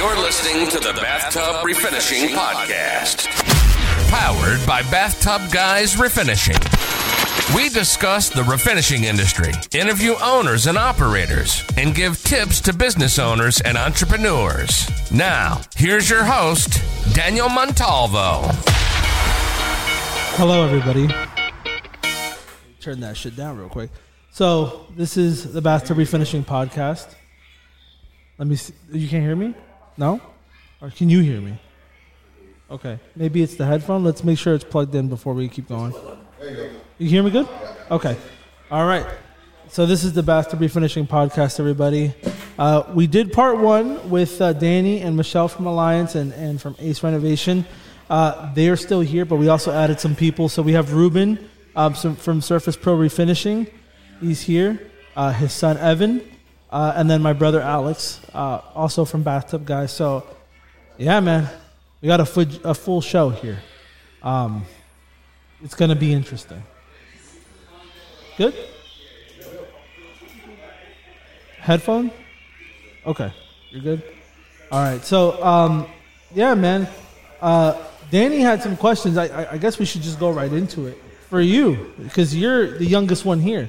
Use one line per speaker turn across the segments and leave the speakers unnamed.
You're listening to the Bathtub Refinishing Podcast, powered by Bathtub Guys Refinishing. We discuss the refinishing industry, interview owners and operators, and give tips to business owners and entrepreneurs. Now, here's your host, Daniel Montalvo.
Hello, everybody. Turn that shit down real quick. So, this is the Bathtub Refinishing Podcast. Let me see. You can't hear me? No? Or can you hear me? Okay. Maybe it's the headphone. Let's make sure it's plugged in before we keep going. You hear me good? Okay. All right. So this is the Bathtub Refinishing Podcast, everybody. Uh, we did part one with uh, Danny and Michelle from Alliance and, and from Ace Renovation. Uh, they are still here, but we also added some people. So we have Ruben um, from Surface Pro Refinishing. He's here. Uh, his son Evan, uh, and then my brother Alex, uh, also from Bathtub Guys. So, yeah, man, we got a full, a full show here. Um, it's gonna be interesting. Good. Headphone. Okay, you're good. All right. So, um, yeah, man. Uh, Danny had some questions. I, I, I guess we should just go right into it for you because you're the youngest one here.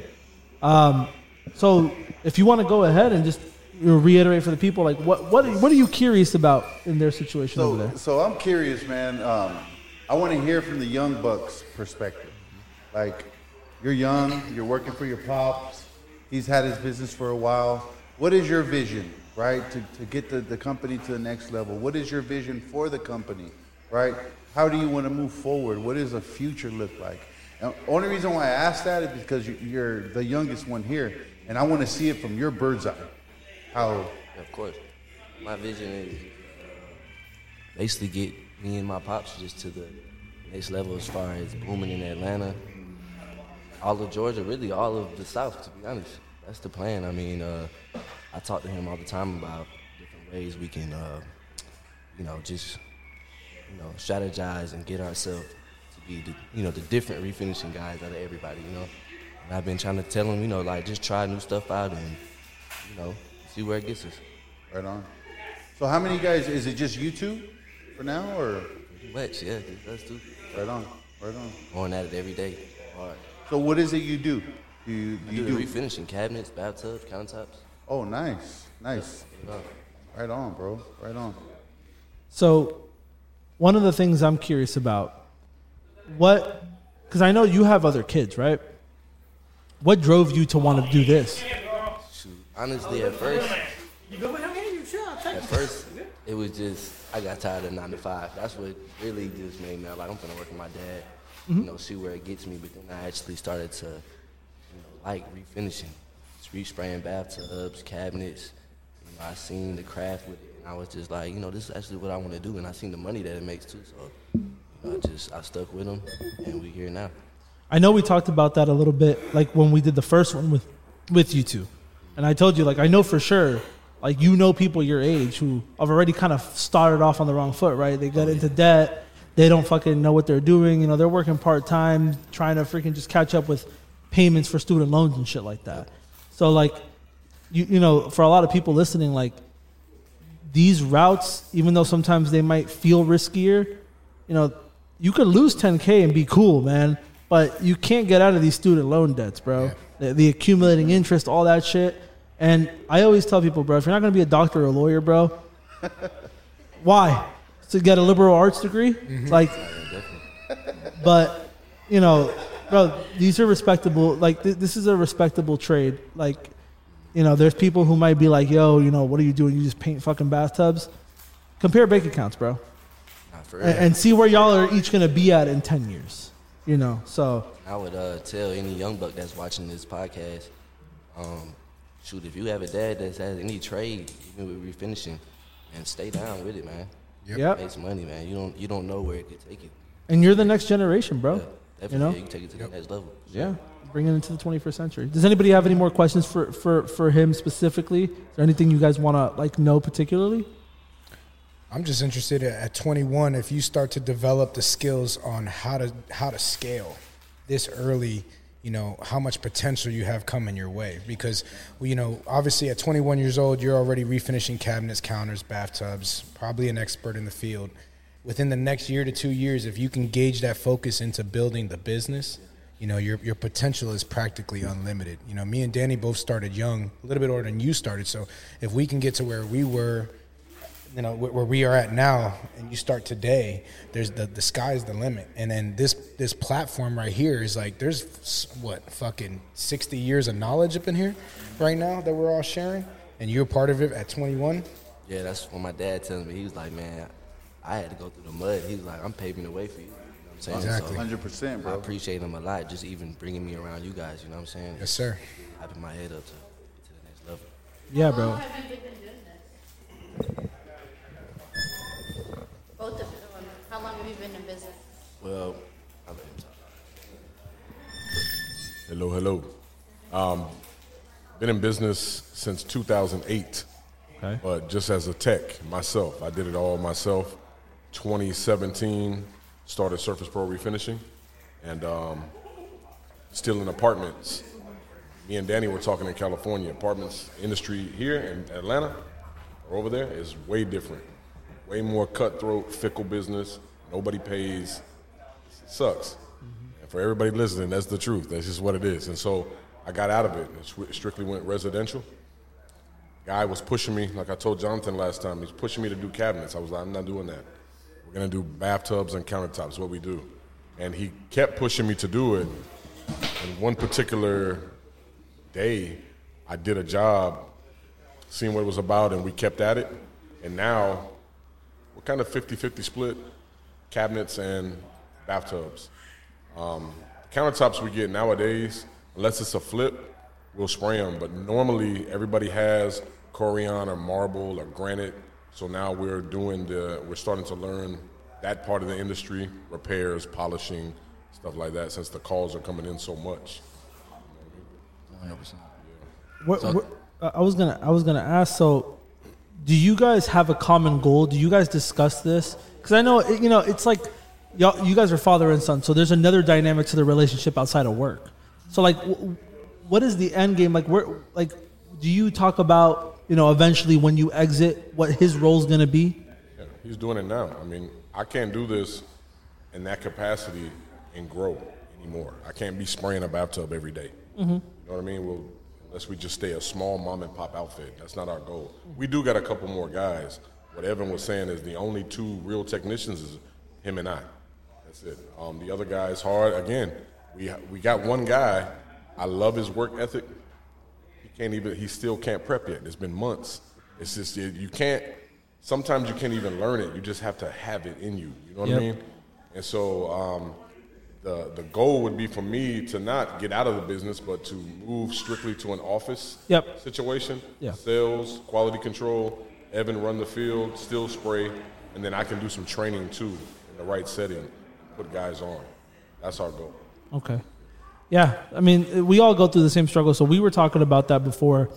Um, so, if you want to go ahead and just you know, reiterate for the people, like what what what are you curious about in their situation over
So,
there?
so I'm curious, man. Um, I want to hear from the young bucks' perspective. Like, you're young, you're working for your pops. He's had his business for a while. What is your vision, right, to, to get the, the company to the next level? What is your vision for the company, right? How do you want to move forward? What does the future look like? And only reason why I ask that is because you- you're the youngest one here, and I want to see it from your bird's eye. How
Of course. My vision is uh, basically get me and my pops just to the next level as far as booming in Atlanta. All of Georgia, really all of the South, to be honest. That's the plan. I mean, uh, I talk to him all the time about different ways we can, uh, you know, just, you know, strategize and get ourselves be, the, you know, the different refinishing guys out of everybody, you know. And I've been trying to tell him, you know, like just try new stuff out and, you know, see where it gets us.
Right on. So how many guys? Is it just you two for now, or
Pretty much, yeah, that's too.
right on, right on?
Going at it every day. All right.
So what is it you do? Do you,
I
you
do
do?
refinishing cabinets, bathtubs, countertops.
oh, nice, nice. Right on, bro. Right on.
So, one of the things I'm curious about, what, because I know you have other kids, right? What drove you to want to do this?
shoot, honestly, at first, at first, it was just I got tired of nine to five. That's what really just made me like I'm gonna work with my dad. You mm-hmm. know, see where it gets me. But then I actually started to, you know, like refinishing, just respraying bathtubs, cabinets. You know, I seen the craft with it, and I was just like, you know, this is actually what I want to do, and I seen the money that it makes too. So, I just I stuck with them, and we here now.
I know we talked about that a little bit, like when we did the first one with, with you two, and I told you, like, I know for sure, like, you know, people your age who have already kind of started off on the wrong foot, right? They got oh, into debt, they don't fucking know what they're doing, you know, they're working part time, trying to freaking just catch up with payments for student loans and shit like that. So, like, you you know, for a lot of people listening, like, these routes, even though sometimes they might feel riskier, you know, you could lose 10K and be cool, man. But you can't get out of these student loan debts, bro. The, the accumulating interest, all that shit. And I always tell people, bro, if you're not going to be a doctor or a lawyer, bro, why? To get a liberal arts degree? Mm-hmm. Like, but, you know, bro, these are respectable. Like, th- this is a respectable trade. Like, you know, there's people who might be like, yo, you know, what are you doing? You just paint fucking bathtubs. Compare bank accounts, bro
real.
and, and see where y'all are each gonna be at in ten years. You know, so
I would uh, tell any young buck that's watching this podcast, um, shoot, if you have a dad that has any trade, even with refinishing, and stay down with it, man.
Yep.
Makes money, man. You don't you don't know where it could take you.
and you're the next generation, bro.
Yeah,
you know,
yeah, you can take it to the next level.
yeah, bring it into the 21st century. Does anybody have any more questions for for for him specifically? Is there anything you guys want to like know particularly?
I'm just interested at- at 21 if you start to develop the skills on how to how to scale this early you know how much potential you have coming your way. Because you know obviously at 21 years old you're already refinishing cabinets counters bathtubs probably an expert in the field. Within the next year to two years if you can gauge that focus into building the business you know your, your potential is practically unlimited. You know me and danny both started young a little bit older than you started. So if we can get to where we were you know where we are at now and you start today there's the the sky's the limit and then this this platform right here is like there's what fucking 60 years of knowledge up in here right now that we're all sharing and you're part of it at 21
Yeah, that's what my dad tells me. He was like, man, I had to go through the mud. He was like, I'm paving the way for you. You know what I'm saying?
Exactly.
So,
Hundred percent,
I appreciate him a lot, just even bringing me around you guys. You know what I'm saying?
yes sir
Hyping my head up to, to the next level.
Yeah, bro.
long have you been in business? Both of them. How long have you been in business?
Well, I'll let him talk.
Hello, hello. Um, been in business since 2008,
Okay.
but just as a tech myself, I did it all myself. 2017, started Surface Pro Refinishing, and um, still in apartments. Me and Danny were talking in California. Apartments industry here in Atlanta or over there is way different, way more cutthroat, fickle business. Nobody pays. sucks. And for everybody listening, that's the truth. That's just what it is. And so I got out of it sw- strictly went residential. Guy was pushing me, like I told Jonathan last time, he's pushing me to do cabinets. I was like, I'm not doing that. We're gonna do bathtubs and countertops, what we do. And he kept pushing me to do it. And one particular day, I did a job, seeing what it was about, and we kept at it. And now kind of 50 50 split cabinets and bathtubs. Um, countertops we get nowadays, unless it's a flip, we'll spray them. But normally everybody has Corian or marble or granite. So now we're doing the, we're starting to learn that part of the industry, repairs, polishing, stuff like that, since the calls are coming in so much.
100%.
What, what, I was gonna I was gonna ask. So, do you guys have a common goal? Do you guys discuss this? Because I know it- you know it's like y'all, you guys are father and son. So there's another dynamic to the relationship outside of work. So like, w- what is the end game? Like, where like do you talk about you know eventually when you exit what his role's gonna be?
Yeah, he's doing it now. I mean, I can't do this in that capacity and grow anymore. I can't be spraying a bathtub every day. Mm-hmm. You know what I mean? Well, unless we just stay a small mom and pop outfit. That's not our goal. We do got a couple more guys. What Evan was saying is the only two real technicians is him and I. That's it. Um, the other guy is hard. Again, we we got one guy. I love his work ethic. He can't even. He still can't prep yet. It's been months. It's just you you can't. Sometimes you can't even learn it. You just have to have it in you. You know what
Yep.
I mean? And so um, the the goal would be for me to not get out of the business, but to move strictly to an office
Yep.
situation.
Yeah.
Sales, quality control. Evan run the field, still spray, and then I can do some training too in the right setting. Put guys on. That's our goal.
Okay. Yeah, I mean, we all go through the same struggle. So we were talking about that before.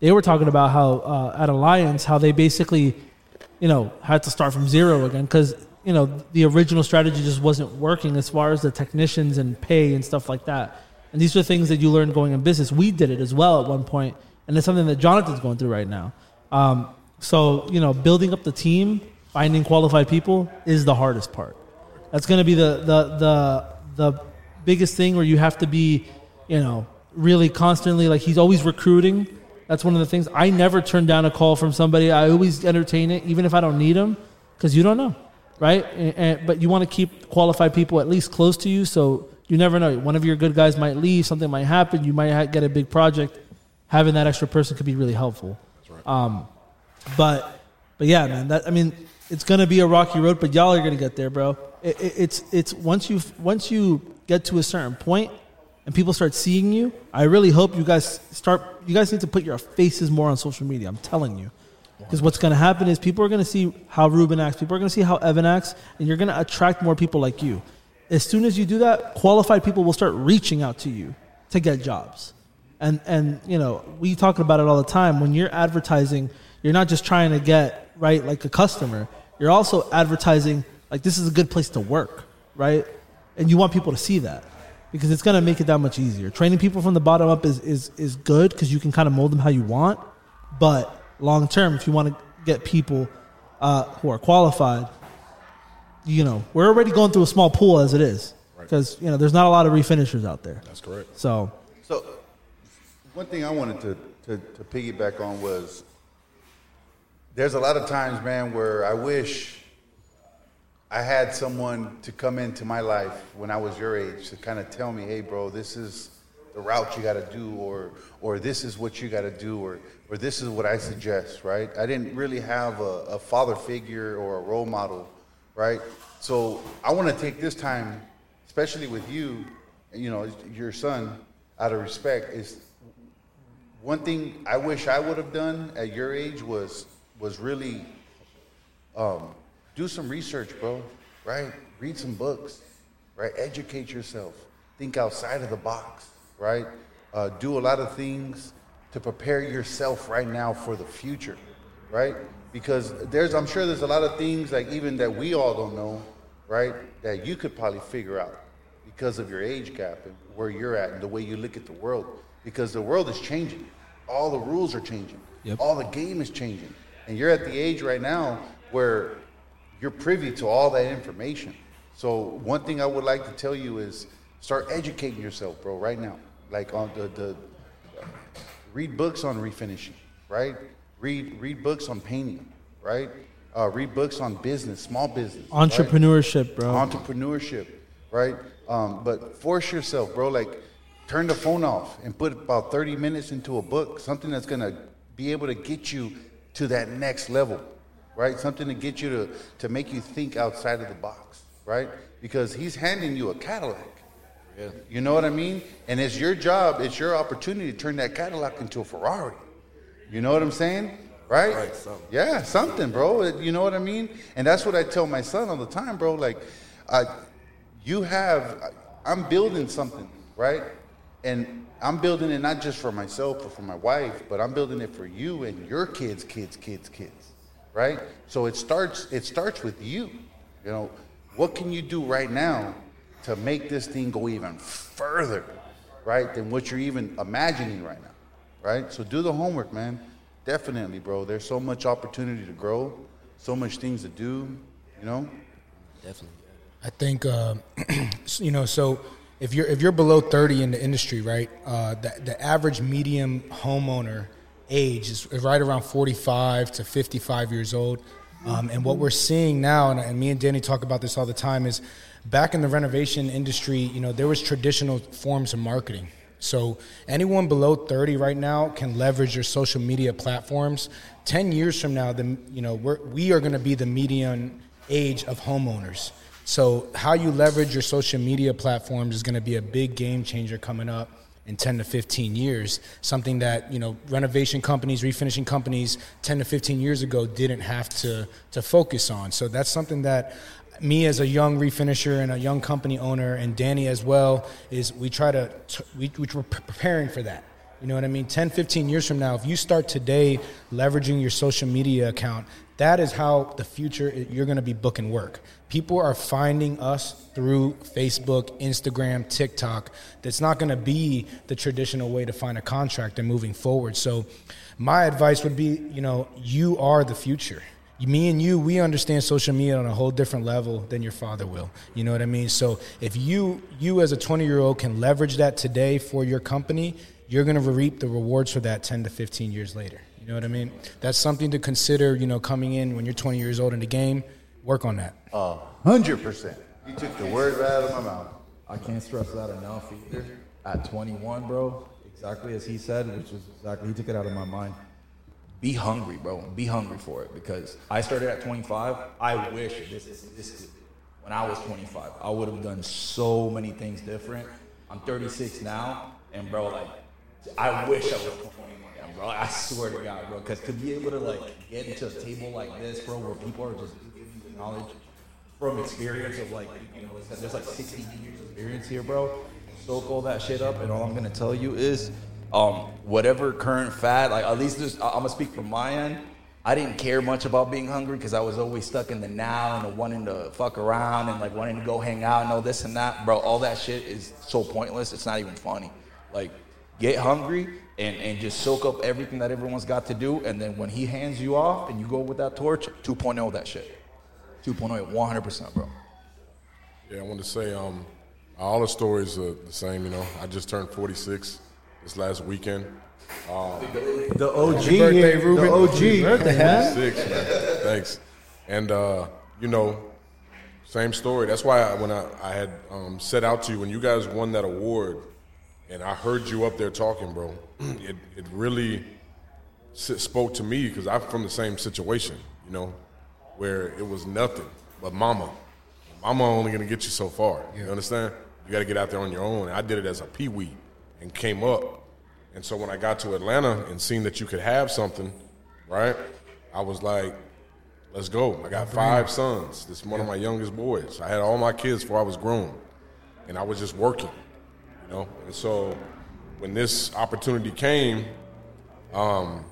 They were talking about how uh, at Alliance, how they basically, you know, had to start from zero again because you know the original strategy just wasn't working as far as the technicians and pay and stuff like that. And these are things that you learn going in business. We did it as well at one point, and it's something that Jonathan's going through right now. Um, so you know, building up the team, finding qualified people is the hardest part. That's going to be the the the the biggest thing where you have to be, you know, really constantly like he's always recruiting. That's one of the things. I never turn down a call from somebody. I always entertain it, even if I don't need them, because you don't know, right? And, and- but you want to keep qualified people at least close to you, so you never know. One of your good guys might leave, something might happen. You might ha- get a big project. Having that extra person could be really helpful. Um, but but yeah, man. That I mean, it's gonna be a rocky road, but y'all are gonna get there, bro. It, it, it's it's once you once you get to a certain point and people start seeing you. I really hope you guys start. You guys need to put your faces more on social media. I'm telling you. Because what's going to happen is people are going to see how Ruben acts, people are going to see how Evan acts, and you're going to attract more people like you. As soon as you do that, qualified people will start reaching out to you to get jobs. And and you know, we talk about it all the time. When you're advertising, you're not just trying to get right like a customer. You're also advertising like this is a good place to work, right? And you want people to see that. because it's gonna make it that much easier. Training people from the bottom up is is is good because you can kind of mold them how you want, but long term, if you want to get people uh, who are qualified, you know, we're already going through a small pool as it is because you know there's not a lot of refinishers out there.
That's correct.
So
So, one thing I wanted to, to, to piggyback on was there's a lot of times, man, where I wish I had someone to come into my life when I was your age to kind of tell me, hey, bro, this is the route you got to do, or, or this is what you got to do, or, or this is what I suggest, right? I didn't really have a, a father figure or a role model, right? So, I want to take this time, especially with you, you know, your son, out of respect, is one thing I wish I would have done at your age was was really um, do some research, bro. Right? Read some books. Right? Educate yourself. Think outside of the box. Right? Uh, do a lot of things to prepare yourself right now for the future. Right? Because there's, I'm sure there's a lot of things like even that we all don't know. Right? That you could probably figure out because of your age gap and where you're at and the way you look at the world. Because the world is changing. All the rules are changing.
Yep.
All the game is changing. And you're at the age right now where you're privy to all that information. So one thing I would like to tell you is start educating yourself, bro, right now. Like on the, the read books on refinishing, right? Read read books on painting, right? Uh, read books on business, small business, right?
entrepreneurship, bro.
entrepreneurship, right? Um, but force yourself, bro. Like, turn the phone off and put about 30 minutes into a book, something that's gonna be able to get you to that next level, right? Something to get you to, to make you think outside of the box, right? Because he's handing you a Cadillac. You know what I mean? And it's your job, it's your opportunity to turn that Cadillac into a Ferrari. You know what I'm saying? Right?
Right, something.
Yeah, something, bro. You know what I mean? And that's what I tell my son all the time, bro. Like, I, you have, I'm building something, right? And I'm building it not just for myself or for my wife, but I'm building it for you and your kids, kids, kids, kids, right? So it starts, it starts with you. You know, what can you do right now to make this thing go even further, right, than what you're even imagining right now, right? So do the homework, man. Definitely, bro. There's so much opportunity to grow, so much things to do, you know?
Definitely.
I think uh, you know. So if you're if you're below thirty in the industry, right? Uh, the the average medium homeowner age is right around forty five to fifty five years old. Um, and what we're seeing now, and, and me and Danny talk about this all the time, is back in the renovation industry. You know, there was traditional forms of marketing. So anyone below 30 right now can leverage your social media platforms. 10 years from now, the, you know, we're, we are going to be the median age of homeowners. So how you leverage your social media platforms is going to be a big game changer coming up in 10 to 15 years. Something that, you know, renovation companies, refinishing companies 10 to 15 years ago didn't have to, to focus on. So that's something that me as a young refinisher and a young company owner and Danny as well is we try to we, we we're preparing for that. You know what I mean? 10, 15 years from now, if you start today leveraging your social media account, that is how the future you're going to be booking work. People are finding us through Facebook, Instagram, TikTok. That's not going to be the traditional way to find a contractor moving forward. So, my advice would be, you know, you are the future me and you, we understand social media on a whole different level than your father will. You know what I mean? So if you you as a 20 year old can leverage that today for your company, you're going to reap the rewards for that 10 to 15 years later. You know what I mean? That's something to consider. You know, coming in when you're 20 years old in the game, work on that.
A hundred percent. You took the word right out of my mouth.
I can't stress that enough either. At 21, bro, exactly as he said, which is exactly, he took it out of my mind. Be hungry, bro. Be hungry for it because I started at 25. I wish this, this when I was 25, I would have done so many things different. I'm 36 now, and bro, like, I wish I was 21, bro. I swear to God, bro, because to be able to like get into a table like this, bro, where people are just giving you knowledge from experience of like, you know, there's like 16 years of experience here, bro. Soak all that shit up, and all I'm gonna tell you is, um, whatever current fad, like at least I- I'm gonna speak from my end. I didn't care much about being hungry because I was always stuck in the now and the wanting to fuck around and like wanting to go hang out and all this and that. Bro, all that shit is so pointless. It's not even funny. Like, get hungry and, and just soak up everything that everyone's got to do. And then when he hands you off and you go with that torch, 2.0 that shit. 2.0, 100%, bro.
Yeah, I want to say um, all the stories are the same. You know, I just turned 46 this last weekend. Um,
The OG
birthday,
here.
Ruben.
The OG.
Birthday, man.
46, man. Thanks. And uh, you know, same story. That's why I, when I, I had um, set out to you when you guys won that award, and I heard you up there talking, bro. It it really s- spoke to me because I'm from the same situation, you know, where it was nothing but mama. Mama only gonna get you so far. You understand? You got to get out there on your own. I did it as a peewee and came up. And so when I got to Atlanta and seen that you could have something, right? I was like, let's go. I got five sons. This is one of my youngest boys. I had all my kids before I was grown. And I was just working, you know? And so when this opportunity came, um,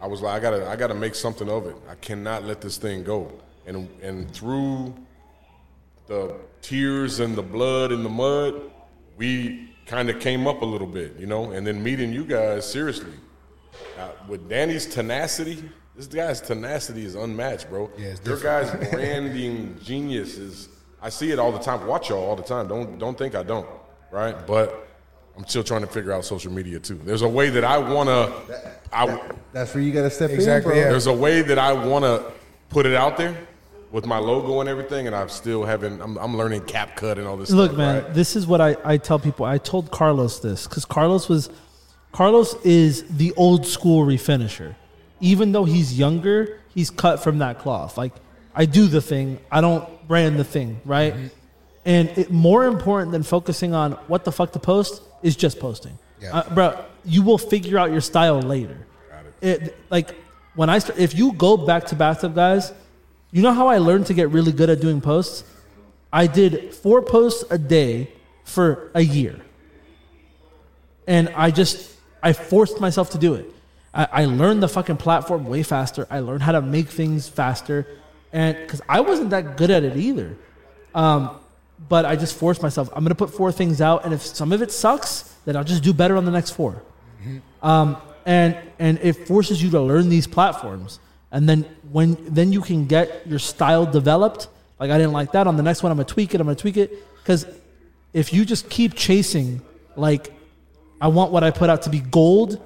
I was like, I gotta, I gotta make something of it. I cannot let this thing go. And and through the tears and the blood and the mud, we kind of came up a little bit, you know. And then meeting you guys, seriously, uh, with Danny's tenacity, this guy's tenacity is unmatched, bro.
Yeah, it's
Your guys' branding genius is. I see it all the time. Watch y'all all the time. Don't don't think I don't, right? But I'm still trying to figure out social media too. There's a way that I wanna. I,
That's where you got to step
Exactly,
in, bro.
yeah.
there's a way that I want to put it out there with my logo and everything, and I'm still having. I'm, I'm learning CapCut and all this.
Look,
stuff,
man,
right?
this is what I, I tell people. I told Carlos this because Carlos was Carlos is the old school refinisher. Even though he's younger, he's cut from that cloth. Like I do the thing, I don't brand the thing, right? And it, more important than focusing on what the fuck to post is just posting.
Yeah.
Uh, bro, you will figure out your style later. It, like when I start, if you go back to bathtub guys, you know how I learned to get really good at doing posts. I did four posts a day for a year, and I just I forced myself to do it. I, I learned the fucking platform way faster. I learned how to make things faster, and because I wasn't that good at it either. Um, but I just forced myself. I'm gonna put four things out, and if some of it sucks, then I'll just do better on the next 4 Um, and and it forces you to learn these platforms, and then when then you can get your style developed. Like I didn't like that. On the next one, I'm gonna tweak it. I'm gonna tweak it because if you just keep chasing, like I want what I put out to be gold,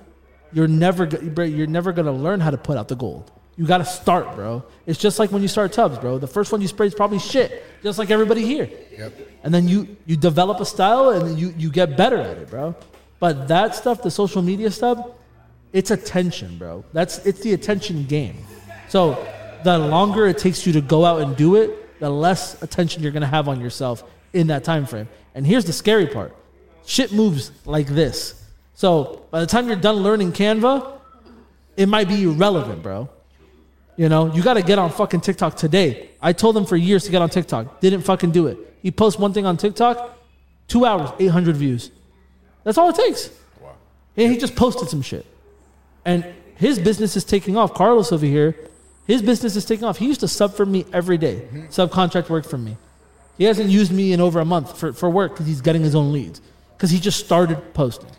you're never you're never gonna learn how to put out the gold. You got to start, bro. It's just like when you start tubs, bro. The first one you spray is probably shit, just like everybody here.
Yep.
And then you you develop a style and you you get better at it, bro. But that stuff, the social media stuff, it's attention, bro. That's it's the attention game. So the longer it takes you to go out and do it, the less attention you're gonna have on yourself in that time frame. And here's the scary part: shit moves like this. So by the time you're done learning Canva, it might be irrelevant, bro. You know, you got to get on fucking TikTok today. I told him for years to get on TikTok. Didn't fucking do it. He posts one thing on TikTok, two hours, 800 views. That's all it takes.
Wow.
And he just posted some shit. And his business is taking off. Carlos over here, his business is taking off. He used to sub for me every day, subcontract work for me. He hasn't used me in over a month for, for work because he's getting his own leads. Because he just started posting.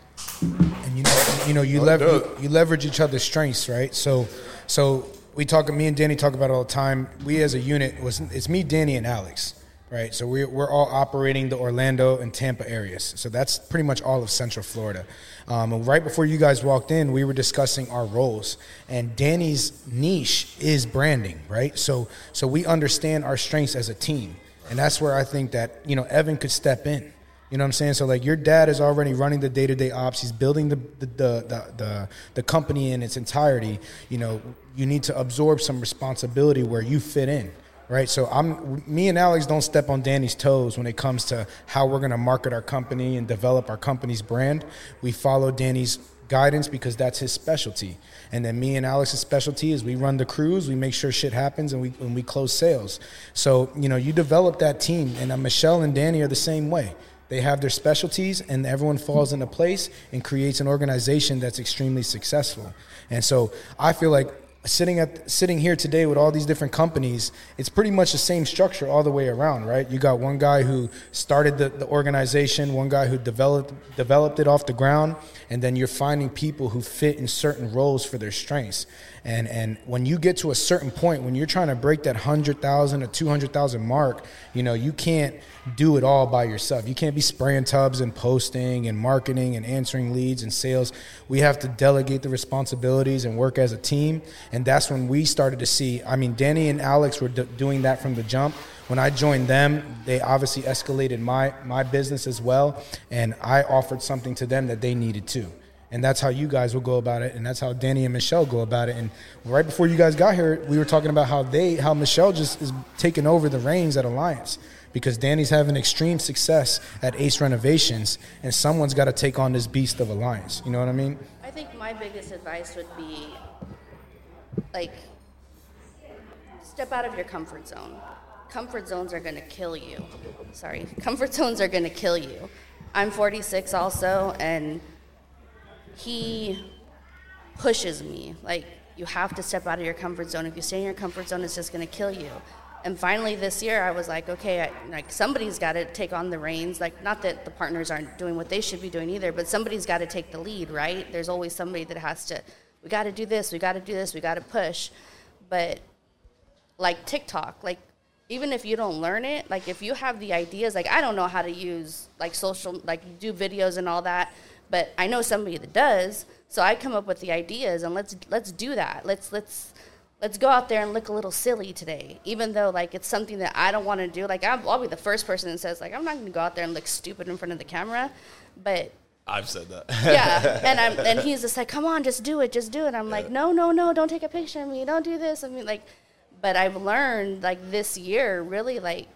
and you know, you know, you,
Oh, it
lever- you, you leverage each other's strengths, right? So, so we talk. Me and Danny talk about it all the time. We as a unit was it's me, Danny, and Alex, right? So we're we're all operating the Orlando and Tampa areas. So that's pretty much all of Central Florida. Um, and right before you guys walked in, we were discussing our roles, and Danny's niche is branding, right? So so we understand our strengths as a team, and that's where I think that you know Evan could step in. You know what I'm saying? So like your dad is already running the day to day ops. He's building the the, the the the the company in its entirety. You know, you need to absorb some responsibility where you fit in. Right, so I'm me and Alex don't step on Danny's toes when it comes to how we're gonna market our company and develop our company's brand. We follow Danny's guidance because that's his specialty. And then me and Alex's specialty is we run the crews, we make sure shit happens, and we and we close sales. So you know, you develop that team, and uh, Michelle and Danny are the same way. They have their specialties, and everyone falls into place and creates an organization that's extremely successful. And so I feel like sitting at sitting here today with all these different companies, it's pretty much the same structure all the way around, right? You got one guy who started the, the organization, one guy who developed developed it off the ground, and then you're finding people who fit in certain roles for their strengths. And and when you get to a certain point, when you're trying to break that hundred thousand or two hundred thousand mark, you know you can't do it all by yourself. You can't be spraying tubs and posting and marketing and answering leads and sales. We have to delegate the responsibilities and work as a team. And that's when we started to see. I mean, Danny and Alex were d- doing that from the jump. When I joined them, they obviously escalated my my business as well, and I offered something to them that they needed too and that's how you guys will go about it and that's how danny and michelle go about it and right before you guys got here we were talking about how they how michelle just is taking over the reins at alliance because danny's having extreme success at ace renovations and someone's got to take on this beast of alliance you know what i mean
I think my biggest advice would be like step out of your comfort zone. Comfort zones are going to kill you. Sorry. Comfort zones are going to kill you. I'm 46 also and he pushes me. Like you have to step out of your comfort zone. If you stay in your comfort zone, it's just going to kill you. And finally, this year, I was like, okay, I, like somebody's got to take on the reins. Like, not that the partners aren't doing what they should be doing either, but somebody's got to take the lead, right? There's always somebody that has to. We got to do this. We got to do this. We got to push. But like TikTok, like even if you don't learn it, like if you have the ideas, like I don't know how to use like social, like do videos and all that, but I know somebody that does. So I come up with the ideas and let's let's do that. Let's let's let's go out there and look a little silly today, even though like it's something that I don't want to do. Like I'll, I'll be the first person that says like I'm not going to go out there and look stupid in front of the camera, but
I've said that.
yeah, and I'm and he's just like, come on, just do it, just do it. I'm like, no, no, no, don't take a picture of me, don't do this. I mean, like, but I've learned like this year, really, like,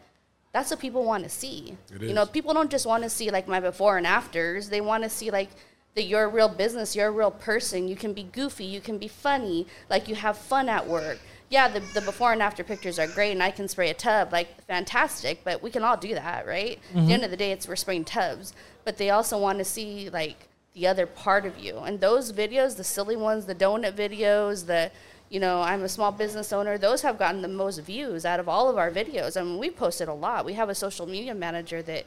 that's what people want to see.
It
You know, people don't just want to see like my before and afters. They want to see like that you're a real business, you're a real person. You can be goofy, you can be funny, like you have fun at work. Yeah, the, the before and after pictures are great, and I can spray a tub, like fantastic. But we can all do that, right? At the end mm-hmm. of the day, it's we're spraying tubs. But they also want to see like the other part of you. And those videos, the silly ones, the donut videos, the you know, I'm a small business owner. Those have gotten the most views out of all of our videos. I mean, we posted a lot. We have a social media manager that,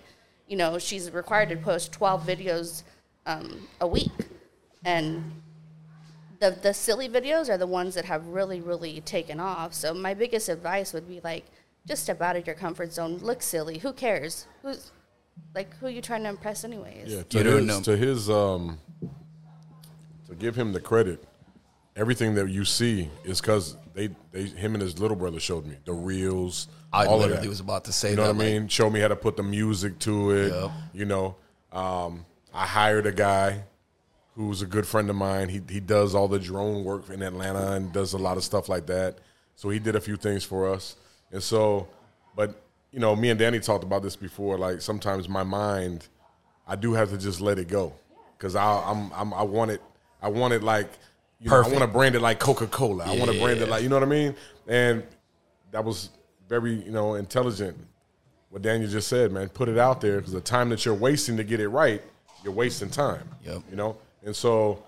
you know, she's required to post 12 videos um, a week, and the the silly videos are the ones that have really really taken off. So my biggest advice would be like, just step out of your comfort zone. Look silly. Who cares? Who's like who are you trying to impress anyways?
Yeah, to
You don't
his,
know.
to his um, to give him the credit. Everything that you see is because they, they, him and his little brother showed me the reels.
I
all of
literally
that.
was about to say
You know
that.
what I
like,
mean? Show me how to put the music to it.
Yep.
You know, um, I hired a guy who's a good friend of mine. He he does all the drone work in Atlanta and does a lot of stuff like that. So he did a few things for us. And so, but you know, me and Danny talked about this before. Like sometimes my mind, I do have to just let it go because I'm, I'm I want it. I want it like you know, I want to brand it like Coca Cola. I want to brand it like you know what I mean. And that was very you know intelligent. What Daniel just said, man, put it out there because the time that you're wasting to get it right, you're wasting time.
Yep.
You know, and so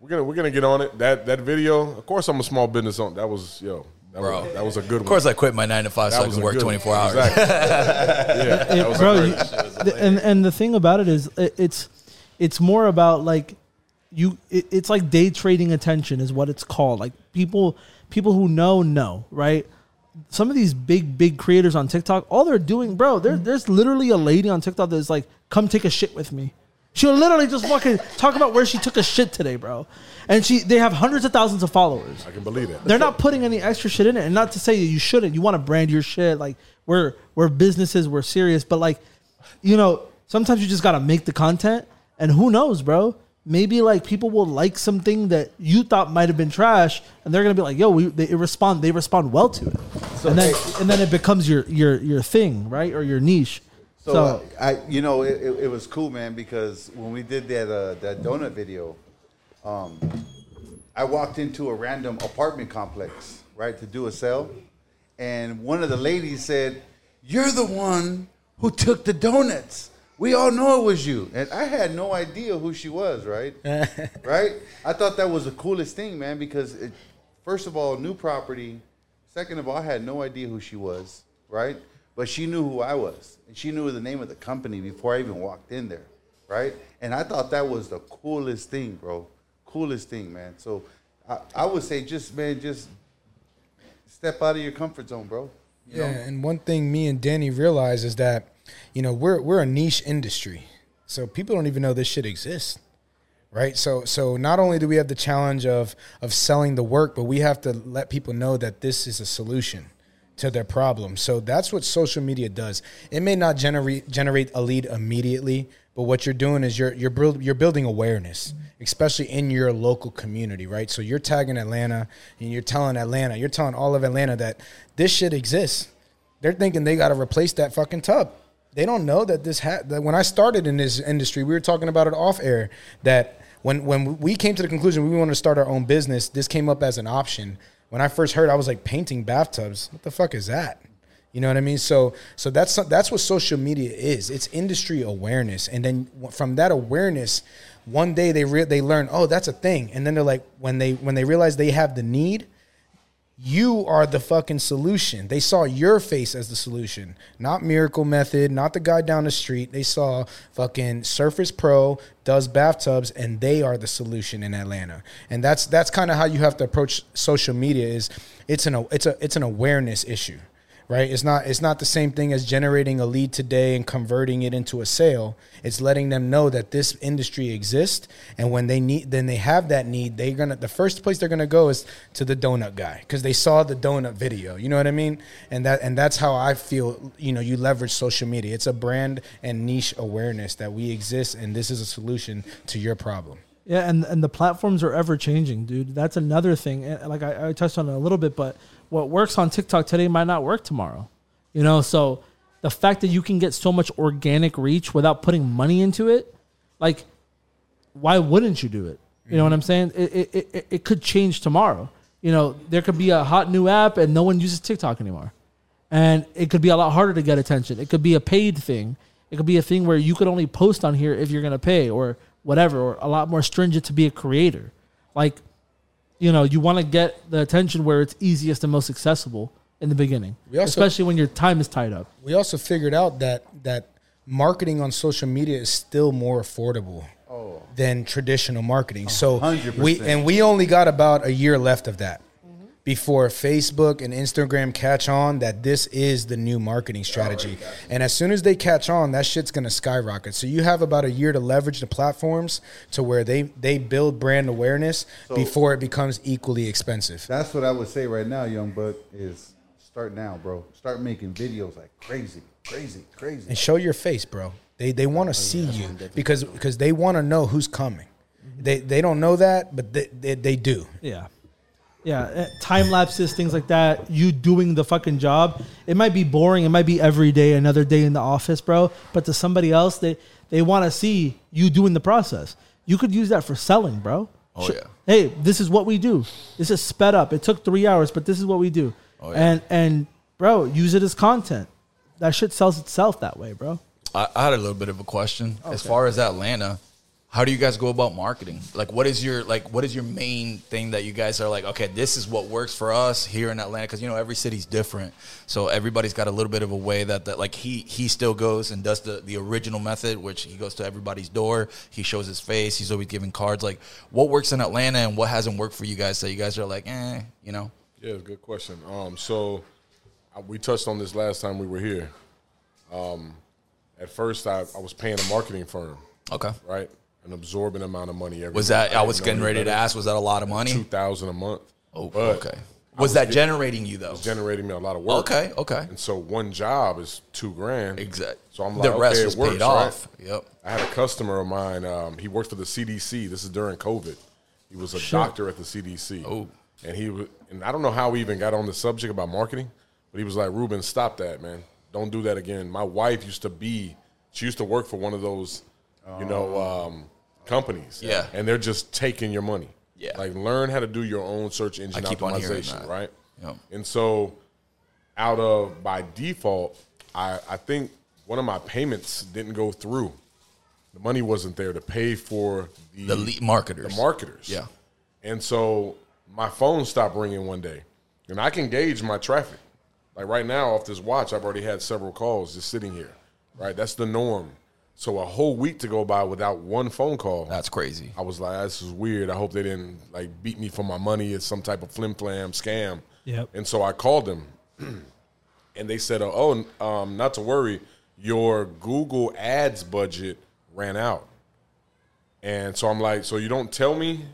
we're gonna we're gonna get on it. That that video, of course, I'm a small business owner. That was yo, that
Bro.
was, that was a good One.
Of course, I quit my nine to five so I
was
can work 24 hours.
Exactly. yeah,
Hey,
that was a
bro,
great-
you- and and the thing about it is, it, it's it's more about like you. It, it's like day trading attention is what it's called. Like people people who know know right. Some of these big big creators on TikTok, all they're doing, bro. There, mm. there's literally a lady on TikTok that's like, "Come take a shit with me." She'll literally just fucking talk about where she took a shit today, bro. And she they have hundreds of thousands of followers
I can believe it.
they're not putting any extra shit in it. And not to say that you shouldn't. You want to brand your shit. Like we're we're businesses, we're serious. But like, you know, sometimes you just gotta make the content. And who knows, bro? Maybe like people will like something that you thought might have been trash, and they're gonna be like, "Yo, we they respond. They respond well to it." and then and then it becomes your your your thing, right, or your niche.
So,
So,
uh, I, you know, it, it, it was cool, man, because when we did that uh, that donut video, um, I walked into a random apartment complex, right, to do a sale, and one of the ladies said, "You're the one who took the donuts. We all know it was you." And I had no idea who she was, right? right? I thought that was the coolest thing, man, because it, first of all, new property. Second of all, I had no idea who she was, right? But she knew who I was, and she knew the name of the company before I even walked in there, right? And I thought that was the coolest thing, bro. Coolest thing, man. So I, I would say, just man, just step out of your comfort zone, bro. You
Yeah,
know?
and one thing me and Danny realize is that, you know, we're we're a niche industry, so people don't even know this shit exists, right? So so not only do we have the challenge of of selling the work, but we have to let people know that this is a solution to their problem. So that's what social media does. It may not generate generate a lead immediately, but what you're doing is you're you're build, you're building awareness, especially in your local community, right? So you're tagging Atlanta and you're telling Atlanta, you're telling all of Atlanta that this shit exists. They're thinking they got to replace that fucking tub. They don't know that this ha- that when I started in this industry, we were talking about it off air that when when we came to the conclusion we wanted to start our own business, this came up as an option. When I first heard, I was like painting bathtubs. What the fuck is that? You know what I mean? So so that's that's what social media is. It's industry awareness, and then from that awareness, one day they re- they learn, oh, that's a thing, and then they're like, when they when they realize they have the need, you are the fucking solution. They saw your face as the solution, not Miracle Method, not the guy down the street. They saw fucking Surface Pro does bathtubs, and they are the solution in Atlanta. And that's that's kind of how you have to approach social media. Is it's an it's a it's an awareness issue right it's not it's not the same thing as generating a lead today and converting it into a sale it's letting them know that this industry exists and when they need then they have that need they're gonna the first place they're gonna go is to the donut guy because they saw the donut video you know what i mean and that and that's how i feel you know you leverage social media it's a brand and niche awareness that we exist and this is a solution to your problem
Yeah, and and the platforms are ever changing, dude. That's another thing. And like I, I touched on it a little bit, but what works on TikTok today might not work tomorrow. You know, so the fact that you can get so much organic reach without putting money into it, like, why wouldn't you do it? You know what I'm saying? It, it, it, it could change tomorrow. You know, there could be a hot new app and no one uses TikTok anymore. And it could be a lot harder to get attention. It could be a paid thing. It could be a thing where you could only post on here if you're going to pay or whatever, or a lot more stringent to be a creator. Like, you know, you want to get the attention where it's easiest and most accessible in the beginning,
We also-
especially when your time is tied up.
we also figured out that that marketing on social media is still more affordable than traditional marketing. So
100%.
we and we only got about a year left of that before Facebook and Instagram catch on that this is the new marketing oh, strategy. And as soon as they catch on, that shit's gonna skyrocket. So you have about a year to leverage the platforms to where they they build brand awareness before it becomes equally expensive.
That's what I would say right now, young buck, is start now, bro. Start making videos like crazy, crazy, crazy.
and show your face, bro. They they want to oh, see you because because they want to know who's coming. They they don't know that, but they they, they do.
Yeah. Yeah, eh, time lapses, things like that. You doing the fucking job. It might be boring. It might be every day, another day in the office, bro. But to somebody else, they they want to see you doing the process. You could use that for selling, bro.
Oh, yeah.
Hey, this is what we do. This is sped up. It took three hours, but this is what we do.
Oh, yeah.
And and bro, use it as content. That shit sells itself that way, bro.
I, I had a little bit of a question. As far as Atlanta, how do you guys go about marketing? Like, what is your like? What is your main thing that you guys are like? Okay, this is what works for us here in Atlanta because you know every city's different, so everybody's got a little bit of a way that that like he he still goes and does the the original method, which he goes to everybody's door, he shows his face, he's always giving cards. Like, what works in Atlanta and what hasn't worked for you guys? That you guys are like, eh, you know.
Yeah, good question. Um, so uh, we touched on this last time we were here. Um, at first, I, I was paying a marketing firm,
Okay.
right? An absorbent amount of money every
Was
month.
that I was getting ready to ask? Was that a lot of money?
Two thousand a month.
Oh,
But
okay.
I
Was that
getting-
generating you though?
generating me a lot of work?
Okay, okay.
And so one job is two grand.
Exactly.
So I'm like,
the rest
okay,
was
it works,
paid
right?
off. Yep.
I had a customer of mine. Um, he worked for the CDC. This is during COVID. He was a doctor at the CDC.
Oh.
And he was, and I don't know how we even got on the subject about marketing, but he was like, "Ruben, stop that, man. Don't do that again." My wife used to be, she used to work for one of those, you know, um, companies.
Yeah.
And they're just taking your money.
Yeah.
Like learn how to do your own search engine
I keep on hearing
optimization, right?
Yep.
And so, out of by default, I, I think one of my payments didn't go through. The money wasn't there to pay for the
The lead marketers.
the marketers.
Yeah.
And so my phone stopped ringing one day, and I can gauge my traffic. Like right now, off this watch, I've already had several calls just sitting here. Right, that's the norm. So a whole week to go by without one phone call.
That's crazy.
I was like, this is weird. I hope they didn't like beat me for my money. It's some type of flim flam scam.
Yep.
And so I called them, and they said, "Oh, um, not to worry, your Google Ads budget ran out." And so I'm like, "So you don't tell me?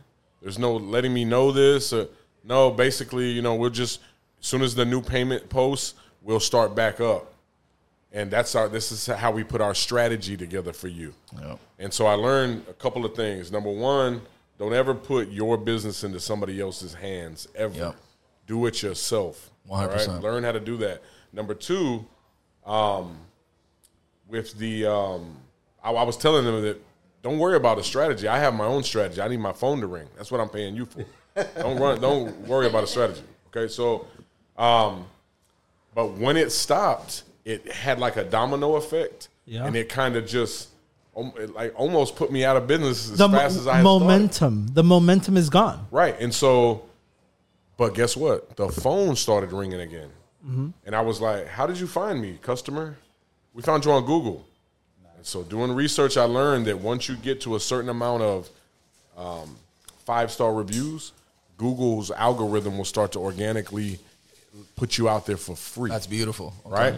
There's no letting me know this? Uh, no, basically, you know, we'll just as soon as the new payment posts, we'll start back up." And that's our. This is how we put our strategy together for you.
Yep.
And so I learned a couple of things. Number one, don't ever put your business into somebody else's hands ever.
Yep.
Do it yourself.
100%.
Learn how to do that. Number two, um, with the, um, I, I was telling them that don't worry about a strategy. I have my own strategy. I need my phone to ring. That's what I'm paying you for. don't run. Don't worry about a strategy. Okay. So, um, but when it stopped, it had like a domino effect,
Yeah.
and it kind of just. it, Like almost put me out of business as
the
fast as I had started.
momentum. The momentum is gone.
Right. And so, but guess what? The phone started ringing again. And I was like, How did you find me, customer? We found you on Google. And so, doing research, I learned that once you get to a certain amount of um, five star reviews, Google's algorithm will start to organically put you out there for free
That's beautiful.
right?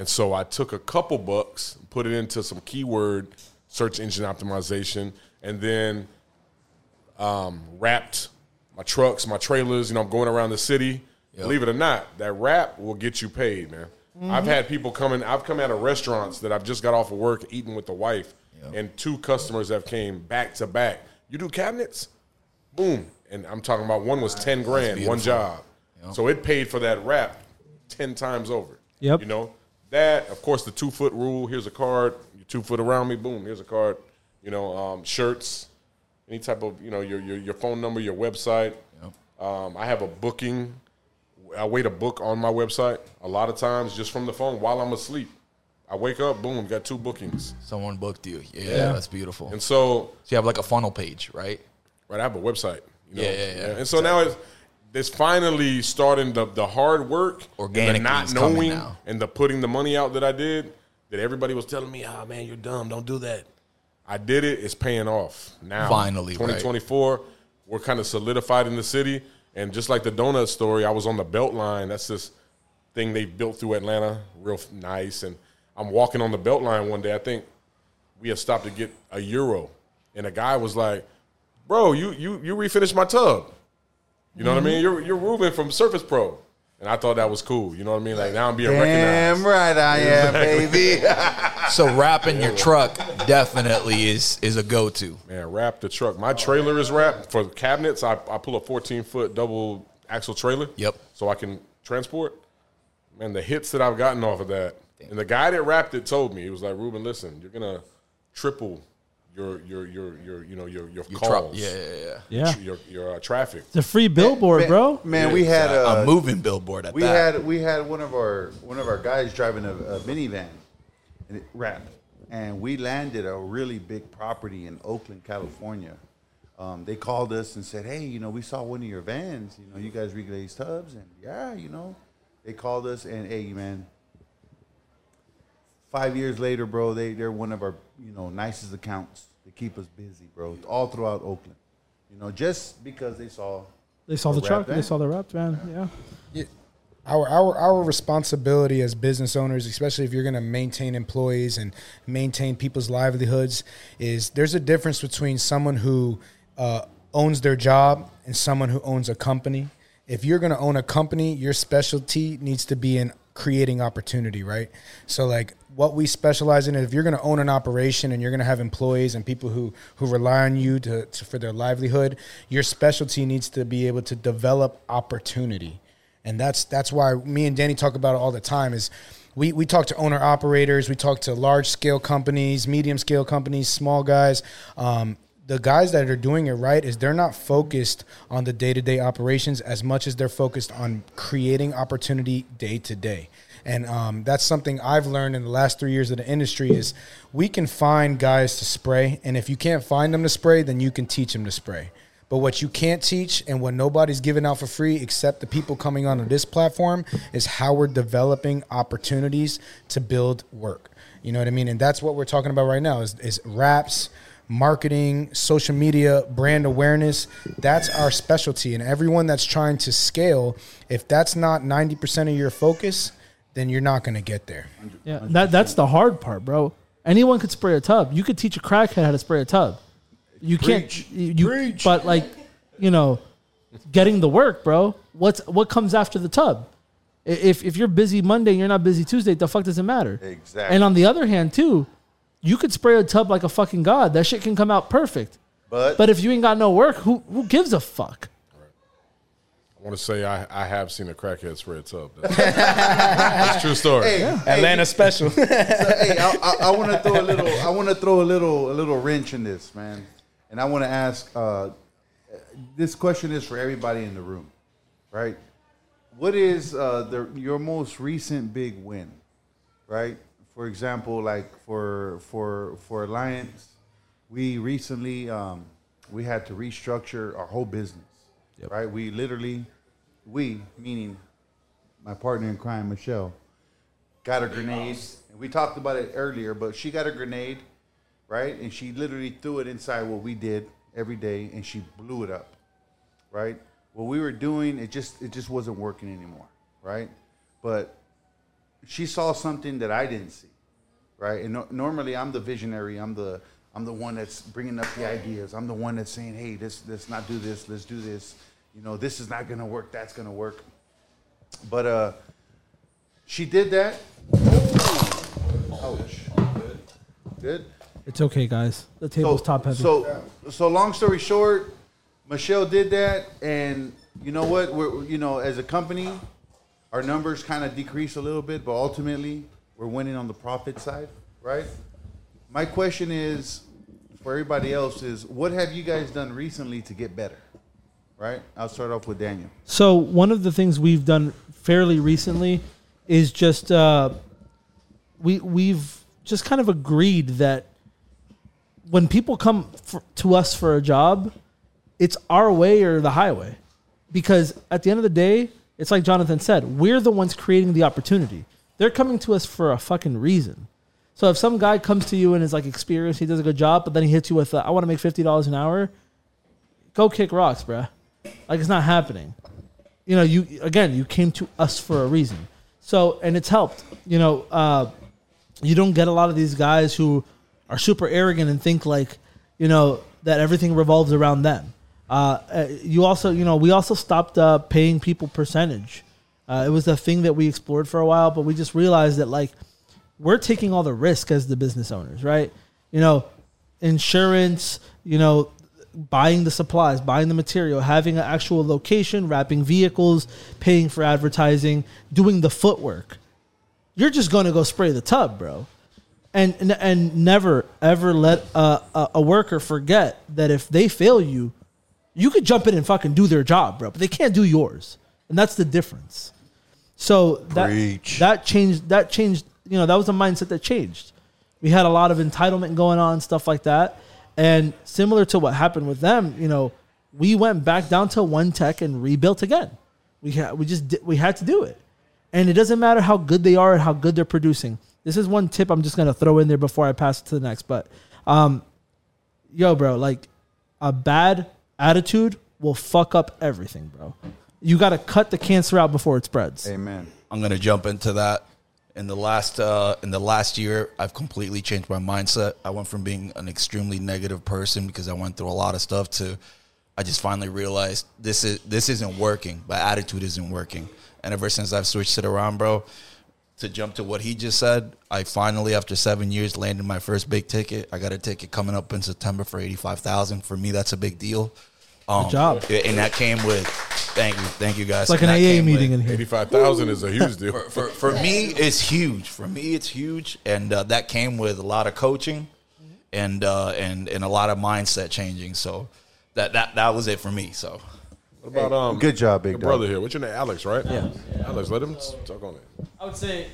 And so I took a couple bucks, put it into some keyword search engine optimization, and then um, wrapped my trucks, my trailers. You know, I'm going around the city. Believe it or not, that wrap will get you paid, man. I've had people coming. I've come out of restaurants that I've just got off of work eating with the wife, and two customers have came back to back. You do cabinets, boom, and I'm talking about one was ten grand, one
beautiful.
job. So it paid for that wrap ten times over.
Yep.
You know that, of course, the two foot rule. Here's a card. You're two foot around me. Boom. Here's a card. You know, um, shirts, any type of you know your your, your phone number, your website. Um, I have a booking. I wait a book on my website a lot of times just from the phone while I'm asleep. I wake up, boom, got two bookings,
Someone booked you. Yeah, that's beautiful.
and so
so you have like a funnel page, right?
right, I have a website. You know?
Yeah, yeah, yeah.
And so now it's it's finally starting the the hard work, and the not knowing, and the putting the money out that I did. That everybody was telling me, "Oh man, you're dumb. Don't do that." I did it. It's paying off now.
Finally, right.
2024. We're kind of solidified in the city, and just like the donut story, I was on the Beltline. That's this thing they built through Atlanta, real nice. And I'm walking on the Beltline one day. I think we had stopped to get a euro, and a guy was like, "Bro, you you you refinished my tub." You know what I mean? You're you're Ruben from Surface Pro, and I thought that was cool. You know what I mean? Like now I'm being recognized.
Damn
recognized.
right I am, baby.
So wrapping your truck definitely is is a go to.
Man, wrap the truck. My trailer is wrapped for cabinets. I, I pull a 14 foot double axle trailer.
Yep.
So I can transport. Man, the hits that I've gotten off of that. And the guy that wrapped it told me he was like, Ruben, listen, you're gonna triple your your your your you know your your
Your
calls.
truck. Yeah, yeah, yeah.
Yeah.
Your your uh, traffic.
It's a free billboard,
man,
bro.
Man, we had
a
uh,
moving billboard at
we
that.
had we had one of our one of our guys driving a, a minivan, and it wrapped, and we landed a really big property in Oakland, California. Um, they called us and said, "Hey, you know, we saw one of your vans. You know, you guys reglaze tubs, and yeah, you know." They called us and hey, man. Five years later, bro, they they're one of our you know nicest accounts. They keep us busy, bro, all throughout Oakland. You know, just because they saw
They saw
A
the truck.
wrap
They saw the wrap van. Yeah.
our our our responsibility as business owners, especially if you're going to maintain employees and maintain people's livelihoods, is there's a difference between someone who uh, owns their job and someone who owns a company. If you're going to own a company, your specialty needs to be in creating opportunity, right? So like what we specialize in, if you're going to own an operation and you're going to have employees and people who who rely on you to, to for their livelihood, your specialty needs to be able to develop opportunity and that's that's why me and Danny talk about it all the time. Is we we talk to owner operators, we talk to large scale companies, medium scale companies, small guys. Um, the guys that are doing it right is they're not focused on the day to day operations as much as they're focused on creating opportunity day to day. And um, that's something I've learned in the last three years of the industry is we can find guys to spray, and if you can't find them to spray, then you can teach them to spray. But what you can't teach and what nobody's giving out for free except the people coming onto this platform is how we're developing opportunities to build work. You know what I mean? And that's what we're talking about right now is, is wraps, marketing, social media, brand awareness. That's our specialty. And everyone that's trying to scale, if that's not 90% of your focus, then you're not going to get there.
Yeah, that that's the hard part, bro. Anyone could spray a tub. You could teach a crackhead how to spray a tub. You can't. You, you- but like, you know, getting the work, bro. What's what comes after the tub? If if you're busy Monday and you're not busy Tuesday, the fuck does it matter?
Exactly.
And on the other hand, too, you could spray a tub like a fucking god. That shit can come out perfect.
But
But if you ain't got no work, who who gives a fuck?
I want to say I, I have seen a crackhead spray a tub. That's, that's a true story.
hey,
Atlanta special.
so, hey, I, I, I want to throw a little. I want to throw a little, a little wrench in this, man. And I want to ask. Uh, this question is for everybody in the room, right? What is uh, the your most recent big win, right? For example, like for for for Alliance, we recently um, we had to restructure our whole business, right? We literally, we meaning my partner in crime, Michelle, got a grenade. And we talked about it earlier, but she got a grenade, right? And she literally threw it inside what we did every day, and she blew it up, right? What we were doing, it just it just wasn't working anymore, right? But she saw something that I didn't see, right? And no, normally I'm the visionary. I'm the I'm the one that's bringing up the ideas. I'm the one that's saying, "Hey, let's let's not do this. Let's do this." You know, this is not gonna work. That's gonna work. But uh, she did that. Ouch. Good.
It's okay, guys. The
So,
table's top heavy.
so, so long story short, Michelle did that, and you know what? We're you know as a company, our numbers kind of decrease a little bit, but ultimately we're winning on the profit side, right? My question is for everybody else is what have you guys done recently to get better? Right? I'll start off with Daniel.
So one of the things we've done fairly recently is just uh, we we've just kind of agreed that when people come for, to us for a job, it's our way or the highway. Because at the end of the day, it's like Jonathan said, we're the ones creating the opportunity. They're coming to us for a fucking reason. So if some guy comes to you and is like experienced, he does a good job, but then he hits you with, uh, "I want to make fifty dollars an hour," go kick rocks, bruh. Like it's not happening. You know, you again, you came to us for a reason. So, and it's helped. You know, uh, you don't get a lot of these guys who are super arrogant and think like, you know, that everything revolves around them. Uh, uh, you also, you know, we also stopped uh, paying people percentage. Uh, it was a thing that we explored for a while, but we just realized that like we're taking all the risk as the business owners, right? You know, insurance, you know, buying the supplies, buying the material, having an actual location, wrapping vehicles, paying for advertising, doing the footwork. You're just going to go spray the tub, bro. And, and and never ever let a, a, a worker forget that if they fail you, you could jump in and fucking do their job, bro. But they can't do yours, and that's the difference. So that
Preach.
that changed. That changed. You know, that was a mindset that changed. We had a lot of entitlement going on, stuff like that, and similar to what happened with them, you know, we went back down to one tech and rebuilt again. We had we just did, we had to do it, and it doesn't matter how good they are and how good they're producing. This is one tip I'm just gonna throw in there before I pass it to the next. But, um, yo, bro, like a bad attitude will fuck up everything, bro. You got to cut the cancer out before it spreads.
Amen.
I'm gonna jump into that. In the last uh, in the last year, I've completely changed my mindset. I went from being an extremely negative person because I went through a lot of stuff to I just finally realized this is this isn't working. My attitude isn't working. And ever since I've switched it around, bro, to jump to what he just said, I finally, after seven years, landed my first big ticket. I got a ticket coming up in September for eighty five thousand. For me, that's a big deal. Um,
Good job.
And that came with thank you, thank you guys.
It's like an
And that
AA
came with-
meeting in here.
Eighty-five thousand is a huge deal.
for, for, for me, it's huge. For me, it's huge, and uh, that came with a lot of coaching, and uh, and and a lot of mindset changing. So that that that was it for me. So
What about um?
Good job, big
your
dog.
brother here. What's your name? Alex, right? Yeah. Alex, let him s- talk on it.
I would say.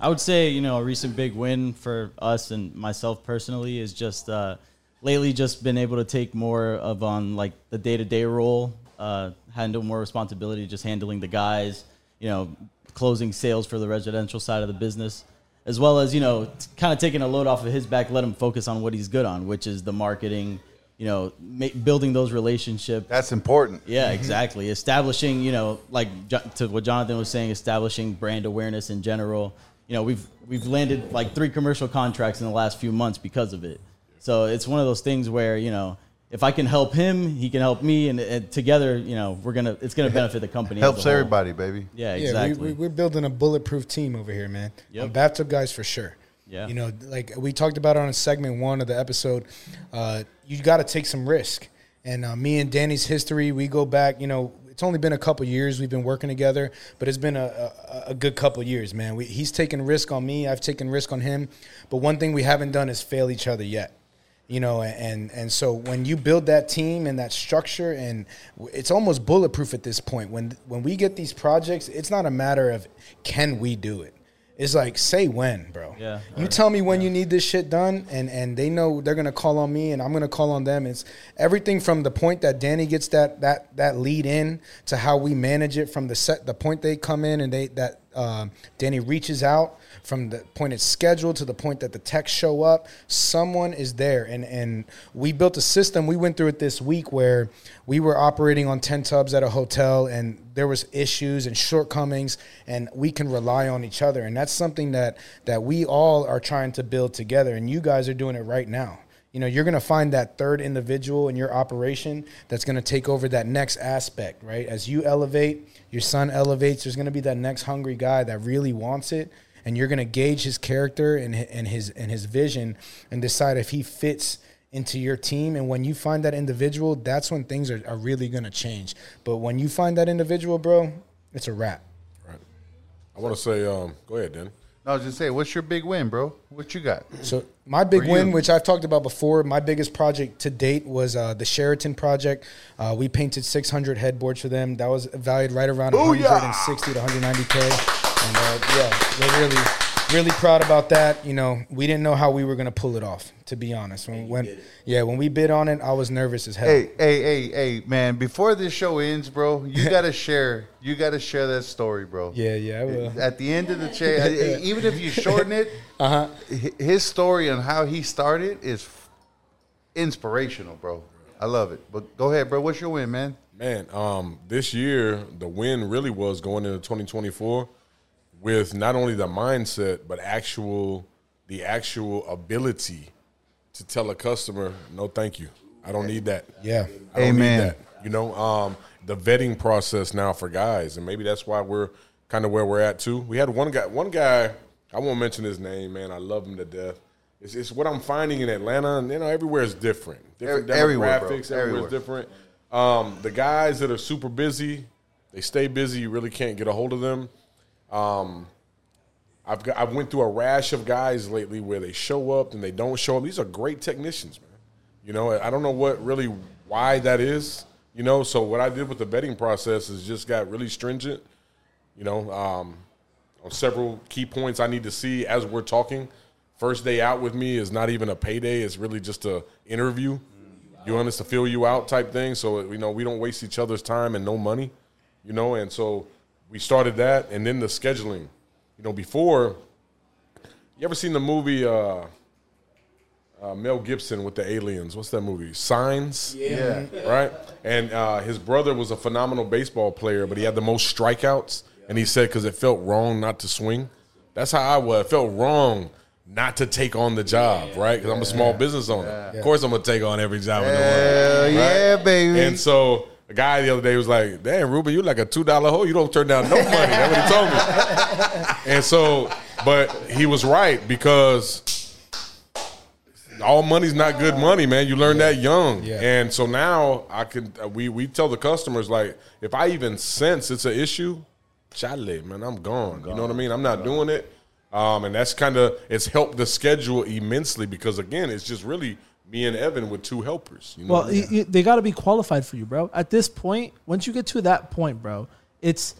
I would say, you know, a recent big win for us and myself personally is just uh, lately just been able to take more of on like the day to day role, uh, handle more responsibility, just handling the guys, you know, closing sales for the residential side of the business, as well as you know, kind of taking a load off of his back, let him focus on what he's good on, which is the marketing. You know, ma- building those relationships.
That's important.
Yeah, exactly. Establishing, you know, like to what Jonathan was saying, establishing brand awareness in general. You know, we've we've landed like three commercial contracts in the last few months because of it. So it's one of those things where you know, if I can help him, he can help me, and, and together, you know, we're gonna it's gonna benefit the company. as a
Helps
whole.
everybody, baby.
Yeah,
Yeah, we, we, we're building a bulletproof team over here, man.
Yep.
On bathtub guys for sure.
Yeah.
You know, like we talked about on segment one of the episode, uh, you got to take some risk. And uh, me and Danny's history, we go back. You know, it's only been a couple years we've been working together, but it's been a, a, a good couple years, man. We, he's taken risk on me. I've taken risk on him. But one thing we haven't done is fail each other yet you know and and so when you build that team and that structure and it's almost bulletproof at this point. When when we get these projects it's not a matter of can we do it. It's like say when bro.
Yeah.
you tell me when you need this shit done and and they know they're gonna call on me and i'm gonna call on them. It's everything from the point that danny gets that that that lead in to how we manage it from the set the point they come in and they that um, danny reaches out from the point it's scheduled to the point that the texts show up someone is there. And and we built a system. We went through it this week where we were operating on 10 tubs at a hotel and there was issues and shortcomings and we can rely on each other. And that's something that that we all are trying to build together and you guys are doing it right now. You know you're going to find that third individual in your operation that's going to take over that next aspect right? As you elevate your son elevates there's going to be that next hungry guy that really wants it and you're going to gauge his character and, and his and his vision and decide if he fits into your team and when you find that individual that's when things are, are really going to change but when you find that individual bro it's a wrap
Right. I want to say, um, go ahead, Dan.
No, I was just saying, what's your big win, bro? What you got?
So my big win, which I've talked about before, my biggest project to date was uh, the Sheraton project. Uh, we painted 600 headboards for them. That was valued right around 160 to 190k, and uh, yeah, we're really, really proud about that. You know, we didn't know how we were gonna pull it off, to be honest. When, when yeah, when we bid on it, I was nervous as hell.
Hey, hey, hey, hey, man! Before this show ends, bro, you gotta share. You gotta share that story, bro.
Yeah, yeah, I will.
At the end of the chain, even if you shorten it,
Uh huh.
his story on how he started is inspirational, bro. I love it. But go ahead, bro. What's your win, man?
Man, um, this year the win really was going into 2024 with not only the mindset but actual the actual ability to tell a customer, no, thank you, I don't need that.
Yeah.
I don't
Amen.
need that. You know, um, the vetting process now for guys, and maybe that's why we're kind of where we're at too. We had one guy, one guy. I won't mention his name, man. I love him to death. It's, it's what I'm finding in Atlanta, and you know, everywhere is different. Different
Every- everywhere,
demographics,
Everywhere.
everywhere is different. Um, the guys that are super busy, they stay busy. You really can't get a hold of them. Um, I've got, I've went through a rash of guys lately where they show up and they don't show up. These are great technicians, man. You know, I don't know what really why that is. You know, so what I did with the betting process is just got really stringent. You know, um, on several key points I need to see as we're talking. First day out with me is not even a payday; it's really just a interview. You want us to fill you out type thing, so you know we don't waste each other's time and no money. You know, and so we started that, and then the scheduling. You know, before you ever seen the movie uh, uh, Mel Gibson with the aliens? What's that movie? Signs.
Yeah.
Right. And uh, his brother was a phenomenal baseball player, but he had the most strikeouts. And he said because it felt wrong not to swing. That's how I was. It felt wrong not to take on the job, right? Because I'm a small business owner. Of course, I'm gonna take on every job in the world.
Hell yeah, baby.
And so a guy the other day was like, "Damn, Ruben, you like a two dollar hole. You don't turn down no money." That's what he told me. And so, but he was right because all money's not good money, man. You learn that young.
Yeah.
And so now I can we we tell the customers like, if I even sense it's an issue, chale, man, I'm gone. You know what I mean? I'm not doing it. Um, and that's kind of it's helped the schedule immensely because again, it's just really me and Evan with two helpers. You know
Well, y- y- they got to be qualified for you, bro. At this point, once you get to that point, bro, it's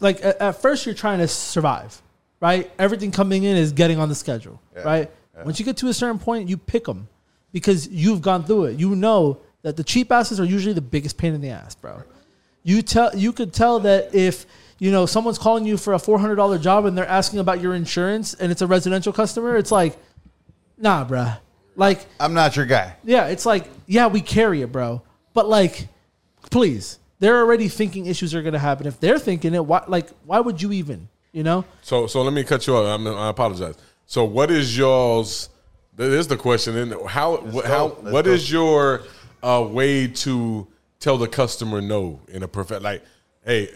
like at, at first you're trying to survive, right? Everything coming in is getting on the schedule, right? Once you get to a certain point, you pick them because you've gone through it. You know that the cheap asses are usually the biggest pain in the ass, bro. You tell you could tell that if you know someone's calling you for a four hundred dollar job and they're asking about your insurance and it's a residential customer, it's like, nah, bruh. Like
I'm not your guy.
yeah, it's like, yeah, we carry it, bro. But like, please, they're already thinking issues are gonna happen. If they're thinking it, why like why would you even? You know?
So so let me cut you off. I'm, I apologize. So what is y'all's? That is the question. And how wh- how
go. Let's
what
go.
is your uh, way to tell the customer no in a perfect like, hey.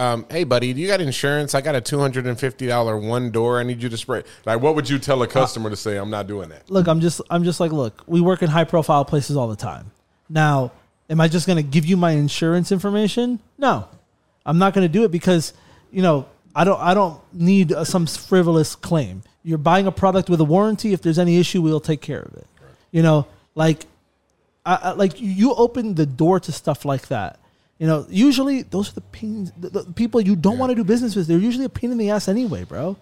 Um, hey buddy, do you got insurance? I got a two hundred and fifty dollar one door. I need you to spray. Like, what would you tell a customer to say? I'm not doing that.
Look, I'm just I'm just like, look, we work in high profile places all the time. Now, am I just gonna give you my insurance information? No. I'm not gonna do it because, you know, I don't I don't need uh, some frivolous claim. You're buying a product with a warranty. If there's any issue, we'll take care of it. You know, like I, I, like you open the door to stuff like that. You know, usually those are the pains, the, the people you don't want to do business with. They're usually a pain in the ass anyway, bro.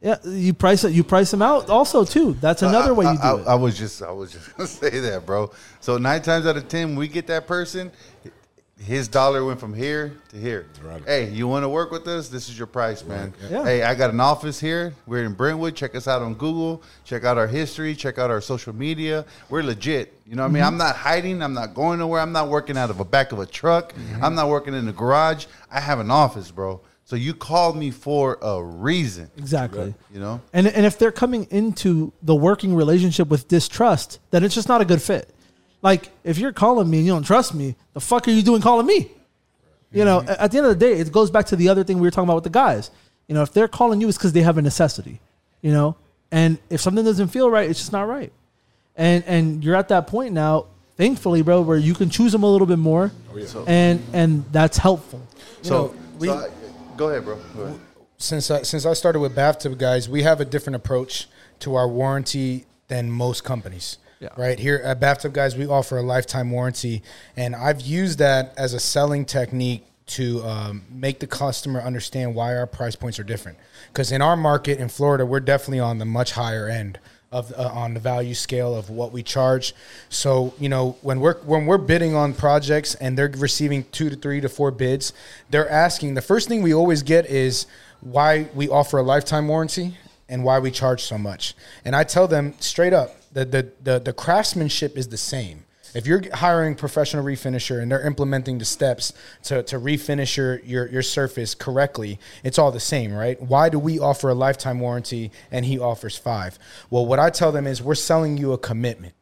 Yeah, you price it. You price them out also too. That's another way you do
I,
it.
I, I was just, I was just gonna say that, bro. So nine times out of ten, we get that person. His dollar went from here to here.
Right.
Hey, you want to work with us? This is your price, man.
Yeah.
Hey, I got an office here. We're in Brentwood. Check us out on Google. Check out our history. Check out our social media. We're legit. You know what I mean? Mm-hmm. I'm not hiding. I'm not going nowhere. I'm not working out of the back of a truck. Mm-hmm. I'm not working in the garage. I have an office, bro. So you called me for a reason.
Exactly.
You know?
And and if they're coming into the working relationship with distrust, then it's just not a good fit. Like if you're calling me and you don't trust me, the fuck are you doing calling me? You know,
Mm-hmm.
at the end of the day, it goes back to the other thing we were talking about with the guys. You know, if they're calling you, it's because they have a necessity. You know, and if something doesn't feel right, it's just not right. And and you're at that point now, thankfully, bro, where you can choose them a little bit more, and and that's helpful.
So,
know, we-
so I- go ahead, bro. Go ahead.
since I, since I started with Bathtub guys, we have a different approach to our warranty than most companies.
Yeah.
Right here at Bathtub guys, we offer a lifetime warranty, and I've used that as a selling technique to um, make the customer understand why our price points are different. Because in our market in Florida, we're definitely on the much higher end of uh, on the value scale of what we charge. So you know when we're when we're bidding on projects and they're receiving two to three to four bids, they're asking. The first thing we always get is why we offer a lifetime warranty and why we charge so much. And I tell them straight up that the, the, the craftsmanship is the same. If you're hiring professional refinisher and they're implementing the steps to, to refinish your, your, your surface correctly, it's all the same, right? Why do we offer a lifetime warranty and he offers five? Well, what I tell them is we're selling you a commitment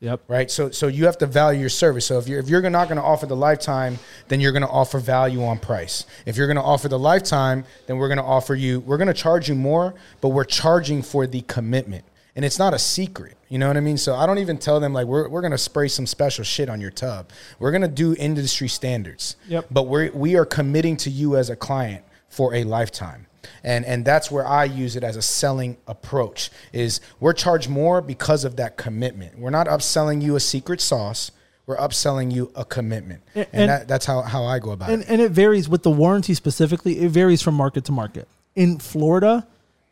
Yep.
right? So so you have to value your service. So if you're if you're not going to offer the lifetime, then you're going to offer value on price. If you're going to offer the lifetime, then we're going to offer you we're going to charge you more, but we're charging for the commitment. And it's not a secret. You know what I mean? So I don't even tell them like we're we're to spray some special shit on your tub. We're to do industry standards.
Yep.
But we we are committing to you as a client for a lifetime. And and that's where I use it as a selling approach is we're charged more because of that commitment. We're not upselling you a secret sauce. We're upselling you a commitment.
And-
And,
and-
that, that's how, how I go about
and,
it.
and it varies with the warranty specifically. It varies from market to market. In Florida,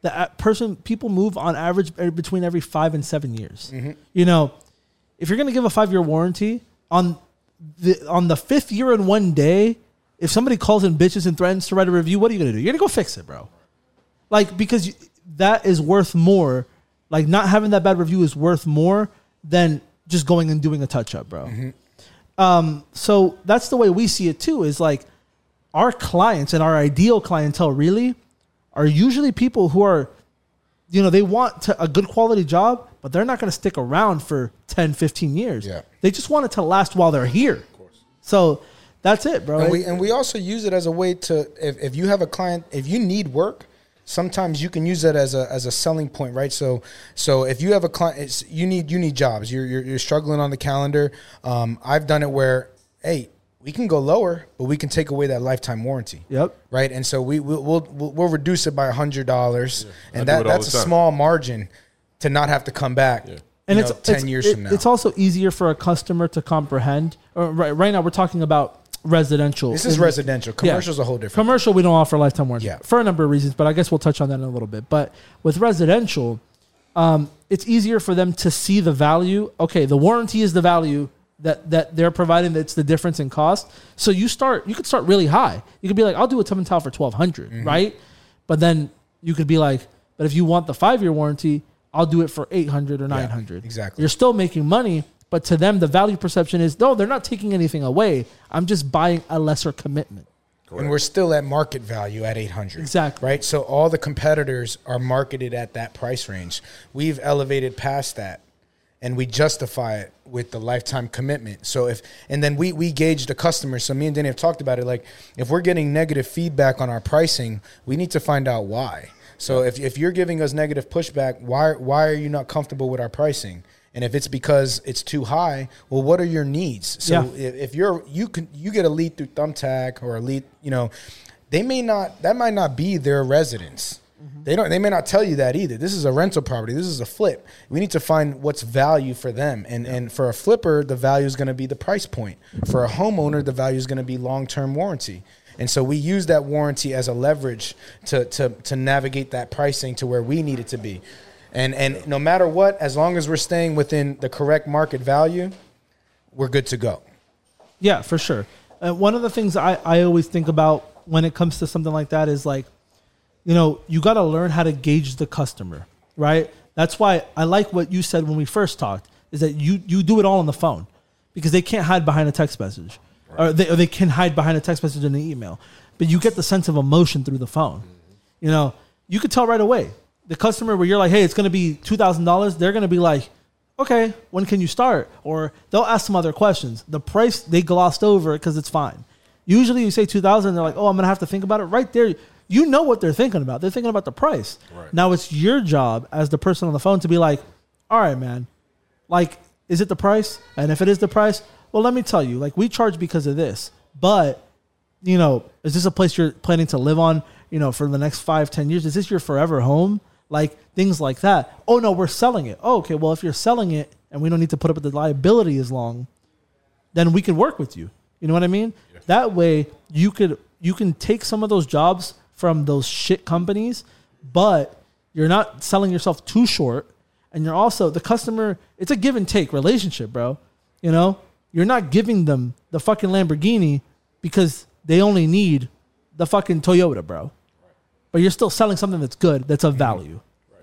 the person people move on average uh, between every five and seven years. You know, if you're going to give a five year warranty on the on the fifth year and one day, if somebody calls in bitches and threatens to write a review, what are you going to do? You're going to go fix it, bro. Like because you, that is worth more. Like not having that bad review is worth more than just going and doing a touch up, bro. Um, so that's the way we see it too. Is like our clients and our ideal clientele really are usually people who are, you know, they want to, a good quality job, but they're not going to stick around for 10, 15 years.
Yeah.
They just want it to last while they're here. Of course. So that's it, bro.
And we and we also use it as a way to if, if you have a client if you need work, sometimes you can use that as a as a selling point, right? So so if you have a client, it's, you need you need jobs. You're you're, you're struggling on the calendar. Um, I've done it where hey. We can go lower, but we can take away that lifetime warranty.
Yep.
Right, and so we we'll we'll, we'll, we'll reduce it by hundred dollars,
I
and
do
that that's a
time.
small margin to not have to come back.
and it's
know, ten
it's,
years
it-
from now.
It's also easier for a customer to comprehend. Or right, right now, we're talking about residential.
This is
In-
residential. Commercial's a whole different.
Commercial, we don't offer lifetime warranty
Yeah.
for a number of reasons, but I guess we'll touch on that in a little bit. But with residential, um, it's easier for them to see the value. Okay, the warranty is the value that that they're providing. That's the difference in cost. So you start, you could start really high. You could be like, I'll do a tub and towel for twelve mm-hmm. right? But then you could be like, but if you want the five year warranty, I'll do it for eight hundred or nine hundred.
exactly.
You're still making money, but to them, the value perception is no, they're not taking anything away. I'm just buying a lesser commitment.
And we're still at market value at 800.
Exactly.
Right? So all the competitors are marketed at that price range. We've elevated past that and we justify it with the lifetime commitment. So if and then we we gauge the customer. So me and Danny have talked about it like if we're getting negative feedback on our pricing, we need to find out why. So if if you're giving us negative pushback, why why are you not comfortable with our pricing? And if it's because it's too high, well, what are your needs? So
Yeah.
if, if you're you can you get a lead through Thumbtack or a lead, you know, they may not that might not be their residence. They don't. They may not tell you that either. This is a rental property. This is a flip. We need to find what's value for them. And and for a flipper, the value is going to be the price point. For a homeowner, the value is going to be long term warranty. And so we use that warranty as a leverage to to to navigate that pricing to where we need it to be. And and no matter what, as long as we're staying within the correct market value, we're good to go.
Yeah, for sure. Uh, one of the things I, I always think about when it comes to something like that is like, you know, you got to learn how to gauge the customer, right? That's why I like what you said when we first talked is that you you do it all on the phone because they can't hide behind a text message, or, they, or they can hide behind a text message and an email, but you get the sense of emotion through the phone. Mm-hmm. You know, you could tell right away the customer where you're like, hey, it's going to be two thousand dollars. They're going to be like, okay, when can you start? Or they'll ask some other questions. The price they glossed over it because it's fine. Usually you say two thousand, they're like, oh, I'm gonna have to think about it. Right there, you know what they're thinking about. They're thinking about the price.
Right.
Now it's your job as the person on the phone to be like, all right, man, like, is it the price? And if it is the price, well, let me tell you, like, we charge because of this. But, you know, is this a place you're planning to live on, you know, for the next five, ten years? Is this your forever home? Like things like that. Oh no, we're selling it. Oh, okay. Well, if you're selling it and we don't need to put up with the liability as long, then we can work with you. You know what I mean? That way you could you can take some of those jobs from those shit companies, but you're not selling yourself too short and you're also the customer it's a give and take relationship, bro. You know? You're not giving them the fucking Lamborghini because they only need the fucking Toyota, bro. But you're still selling something that's good, that's of mhm. value.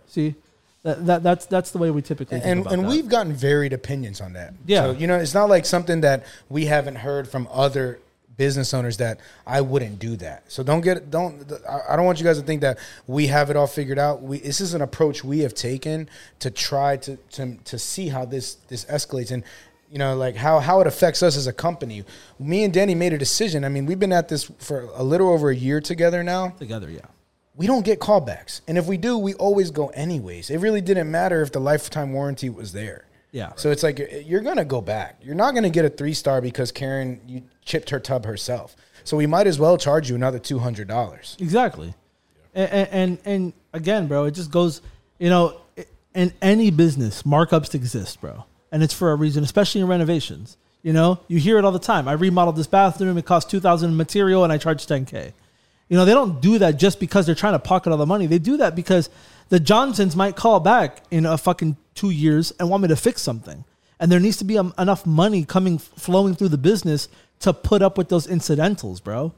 See? That, that that's that's the way we typically think
and
about
and
that.
we've gotten varied opinions on that.
Yeah.
so, you know, it's not like something that we haven't heard from other business owners that I wouldn't do that. So don't get don't I don't want you guys to think that we have it all figured out. We this is an approach we have taken to try to to to see how this this escalates and you know like how how it affects us as a company. Me and Danny made a decision. I mean, we've been at this for a little over a year together now
together, yeah.
we don't get callbacks. And if we do, we always go anyways. It really didn't matter if the lifetime warranty was there.
Yeah.
So it's like you're going to go back. You're not going to get a three star because Karen you chipped her tub herself. So we might as well charge you another two hundred dollars.
Exactly. And, and and again, bro, it just goes, you know, in any business, markups exist, bro. And it's for a reason, especially in renovations. You know, you hear it all the time. I remodeled this bathroom, it cost 2000 in material and I charged 10k. You know, they don't do that just because they're trying to pocket all the money. They do that because the Johnsons might call back in a fucking 2 years and want me to fix something. And there needs to be um, enough money coming flowing through the business to put up with those incidentals, bro.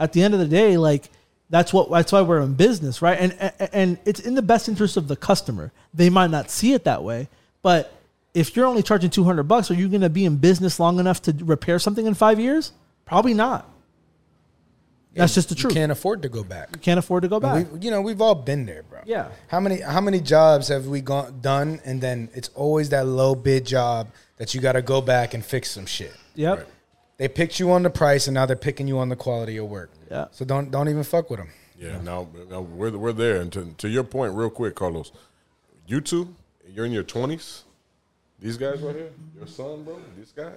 At the end of the day, like that's what that's why we're in business, right? And, and and it's in the best interest of the customer. They might not see it that way, but if you're only charging 200 bucks, are you going to be in business long enough to repair something in 5 years? Probably not. That's just the truth.
You can't afford to go back.
You can't afford to go back.
We, you know, we've all been there, bro.
Yeah.
How many how many jobs have we gone done and then it's always that low bid job that you got to go back and fix some shit.
Yep.
They picked you on the price and now they're picking you on the quality of work.
Yeah.
So don't don't even fuck with them.
Yeah, now, now we're we're there. And to, to your point, real quick, Carlos, you two, you're in your twenties. These guys right here, your son, bro, this guy,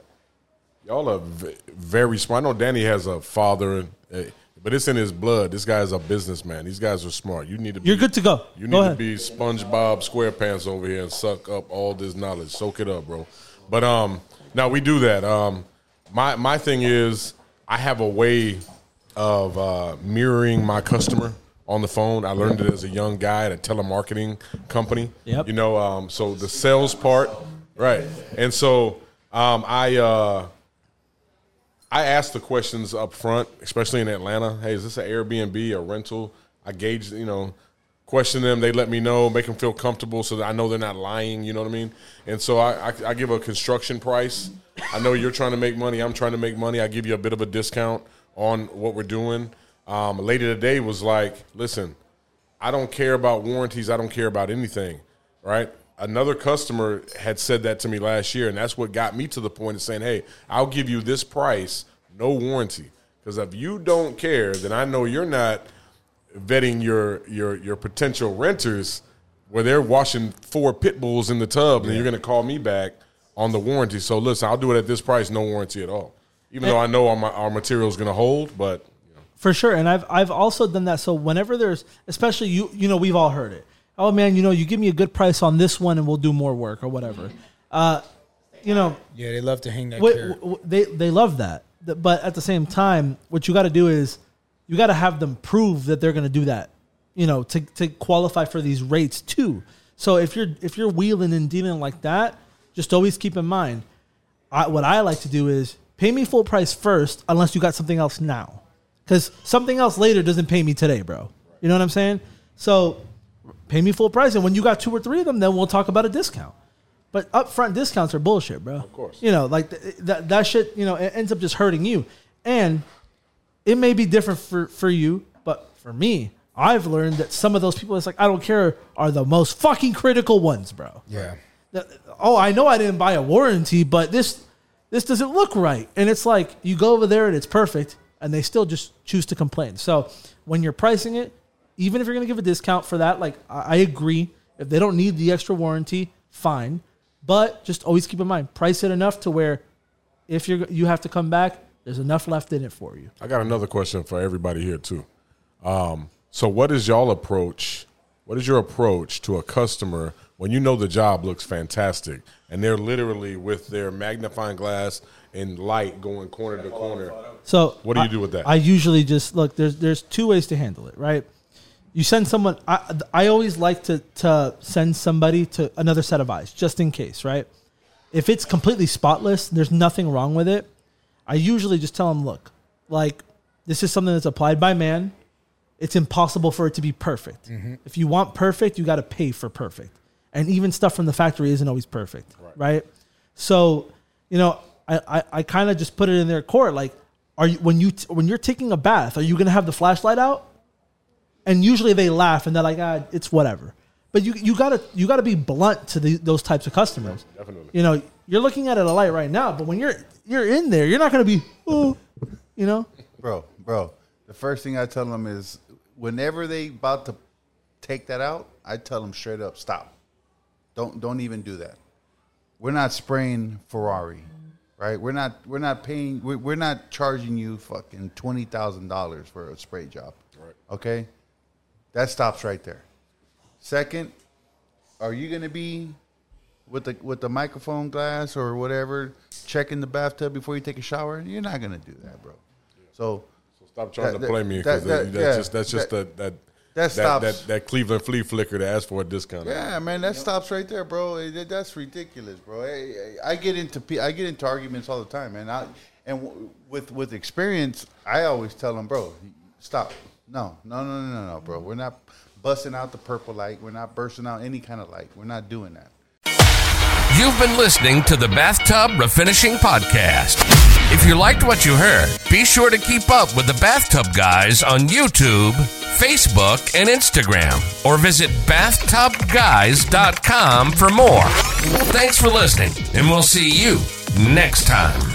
y'all are v- very smart. I know Danny has a father, and, eh, but it's in his blood. This guy's a businessman. These guys are smart. You need to. Be,
You're good to go.
You
Go
need to
ahead.
be SpongeBob SquarePants over here and suck up all this knowledge. Soak it up, bro. But um, now we do that. Um, my my thing is, I have a way of uh, mirroring my customer on the phone. I learned it as a young guy at a telemarketing company.
Yep.
You know, um, so the sales part, right? And so um, I uh, I asked the questions up front, especially in Atlanta. Hey, is this an Airbnb or rental? I gauge, you know, question them. They let me know, make them feel comfortable, so that I know they're not lying. You know what I mean? And so I, I, I give a construction price. I know you're trying to make money. I'm trying to make money. I give you a bit of a discount on what we're doing. Um, a lady today was like, "Listen, I don't care about warranties. I don't care about anything." Right? Another customer had said that to me last year, and that's what got me to the point of saying, "Hey, I'll give you this price, no warranty." Because if you don't care, then I know you're not vetting your your your potential renters where they're washing four pit bulls in the tub, and you're going to call me back on the warranty. So listen, I'll do it at this price, no warranty at all. Even eh. though I know our, our material is going to hold, but
For sure, and I've I've also done that. So whenever there's, especially you, you know, we've all heard it. Oh man, you know, you give me a good price on this one, and we'll do more work or whatever. Uh, you know,
Yeah, they love to hang that
Wait,
carrot.
w- w- they they love that, but at the same time, what you got to do is you got to have them prove that they're going to do that. You know, to to qualify for these rates too. So if you're if you're wheeling and dealing like that, just always keep in mind. I, what I like to do is pay me full price first, unless you got something else now, because something else later doesn't pay me today, bro. You know what I'm saying? So pay me full price, and when you got two or three of them, then we'll talk about a discount. But upfront discounts are bullshit, bro. Of
course.
You know, like th- that that shit, you know, it ends up just hurting you. And it may be different for for you, but for me, I've learned that some of those people it's like I don't care are the most fucking critical ones, bro.
Yeah.
That- oh, I know I didn't buy a warranty, but this this doesn't look right. And it's like you go over there and it's perfect, and they still just choose to complain. So when you're pricing it, even if you're gonna give a discount for that, like I, agree, if they don't need the extra warranty, fine. But just always keep in mind, price it enough to where if you're you have to come back, there's enough left in it for you.
I got another question for everybody here too. Um, so, what is y'all approach? What is your approach to a customer when you know the job looks fantastic and they're literally with their magnifying glass and light going corner to corner?
So
What do you do with that?
I usually just look. There's there's two ways to handle it, right? You send someone. I I always like to to send somebody to another set of eyes just in case, right? If it's completely spotless, there's nothing wrong with it. I usually just tell them, look, like this is something that's applied by man. It's impossible for it to be perfect. Mm-hmm. If you want perfect, you got to pay for perfect. And even stuff from the factory isn't always perfect, right? So, you know, I, I, I kind of just put it in their court. Like, are you when you t- when you're taking a bath, are you gonna have the flashlight out? And usually they laugh and they're like, ah, it's whatever. But you you gotta you gotta be blunt to the, those types of customers.
Definitely.
You know, you're looking at it a light right now, but when you're you're in there, you're not gonna be, oh, you know.
bro, bro. The first thing I tell them is, whenever they about to take that out, I tell them straight up, stop. Don't don't even do that. We're not spraying Ferrari, right? We're not we're not paying. We're, we're not charging you fucking twenty thousand dollars for a spray job.
Right.
Okay, that stops right there. Second, are you gonna be with the with the microphone glass or whatever checking the bathtub before you take a shower? You're not gonna do that, bro. So so
Stop trying
That-
to play me because
that- that-
that's
yeah,
just that's just
that-
that that
that
that,
stops.
that, that Cleveland flea flicker to ask for a discount.
Yeah, man, that stops right there, bro. That's ridiculous, bro. I, I I get into I get into arguments all the time, man. I, and w- with with experience, I always tell them, bro, stop. No, no, no, no, no, bro. We're not busting out the purple light. We're not bursting out any kind of light. We're not doing that.
You've been listening to the Bathtub Refinishing Podcast. If you liked what you heard, be sure to keep up with the Bathtub Guys on YouTube, Facebook, and Instagram, or visit bathtubguys.com for more. Thanks for listening, and we'll see you next time.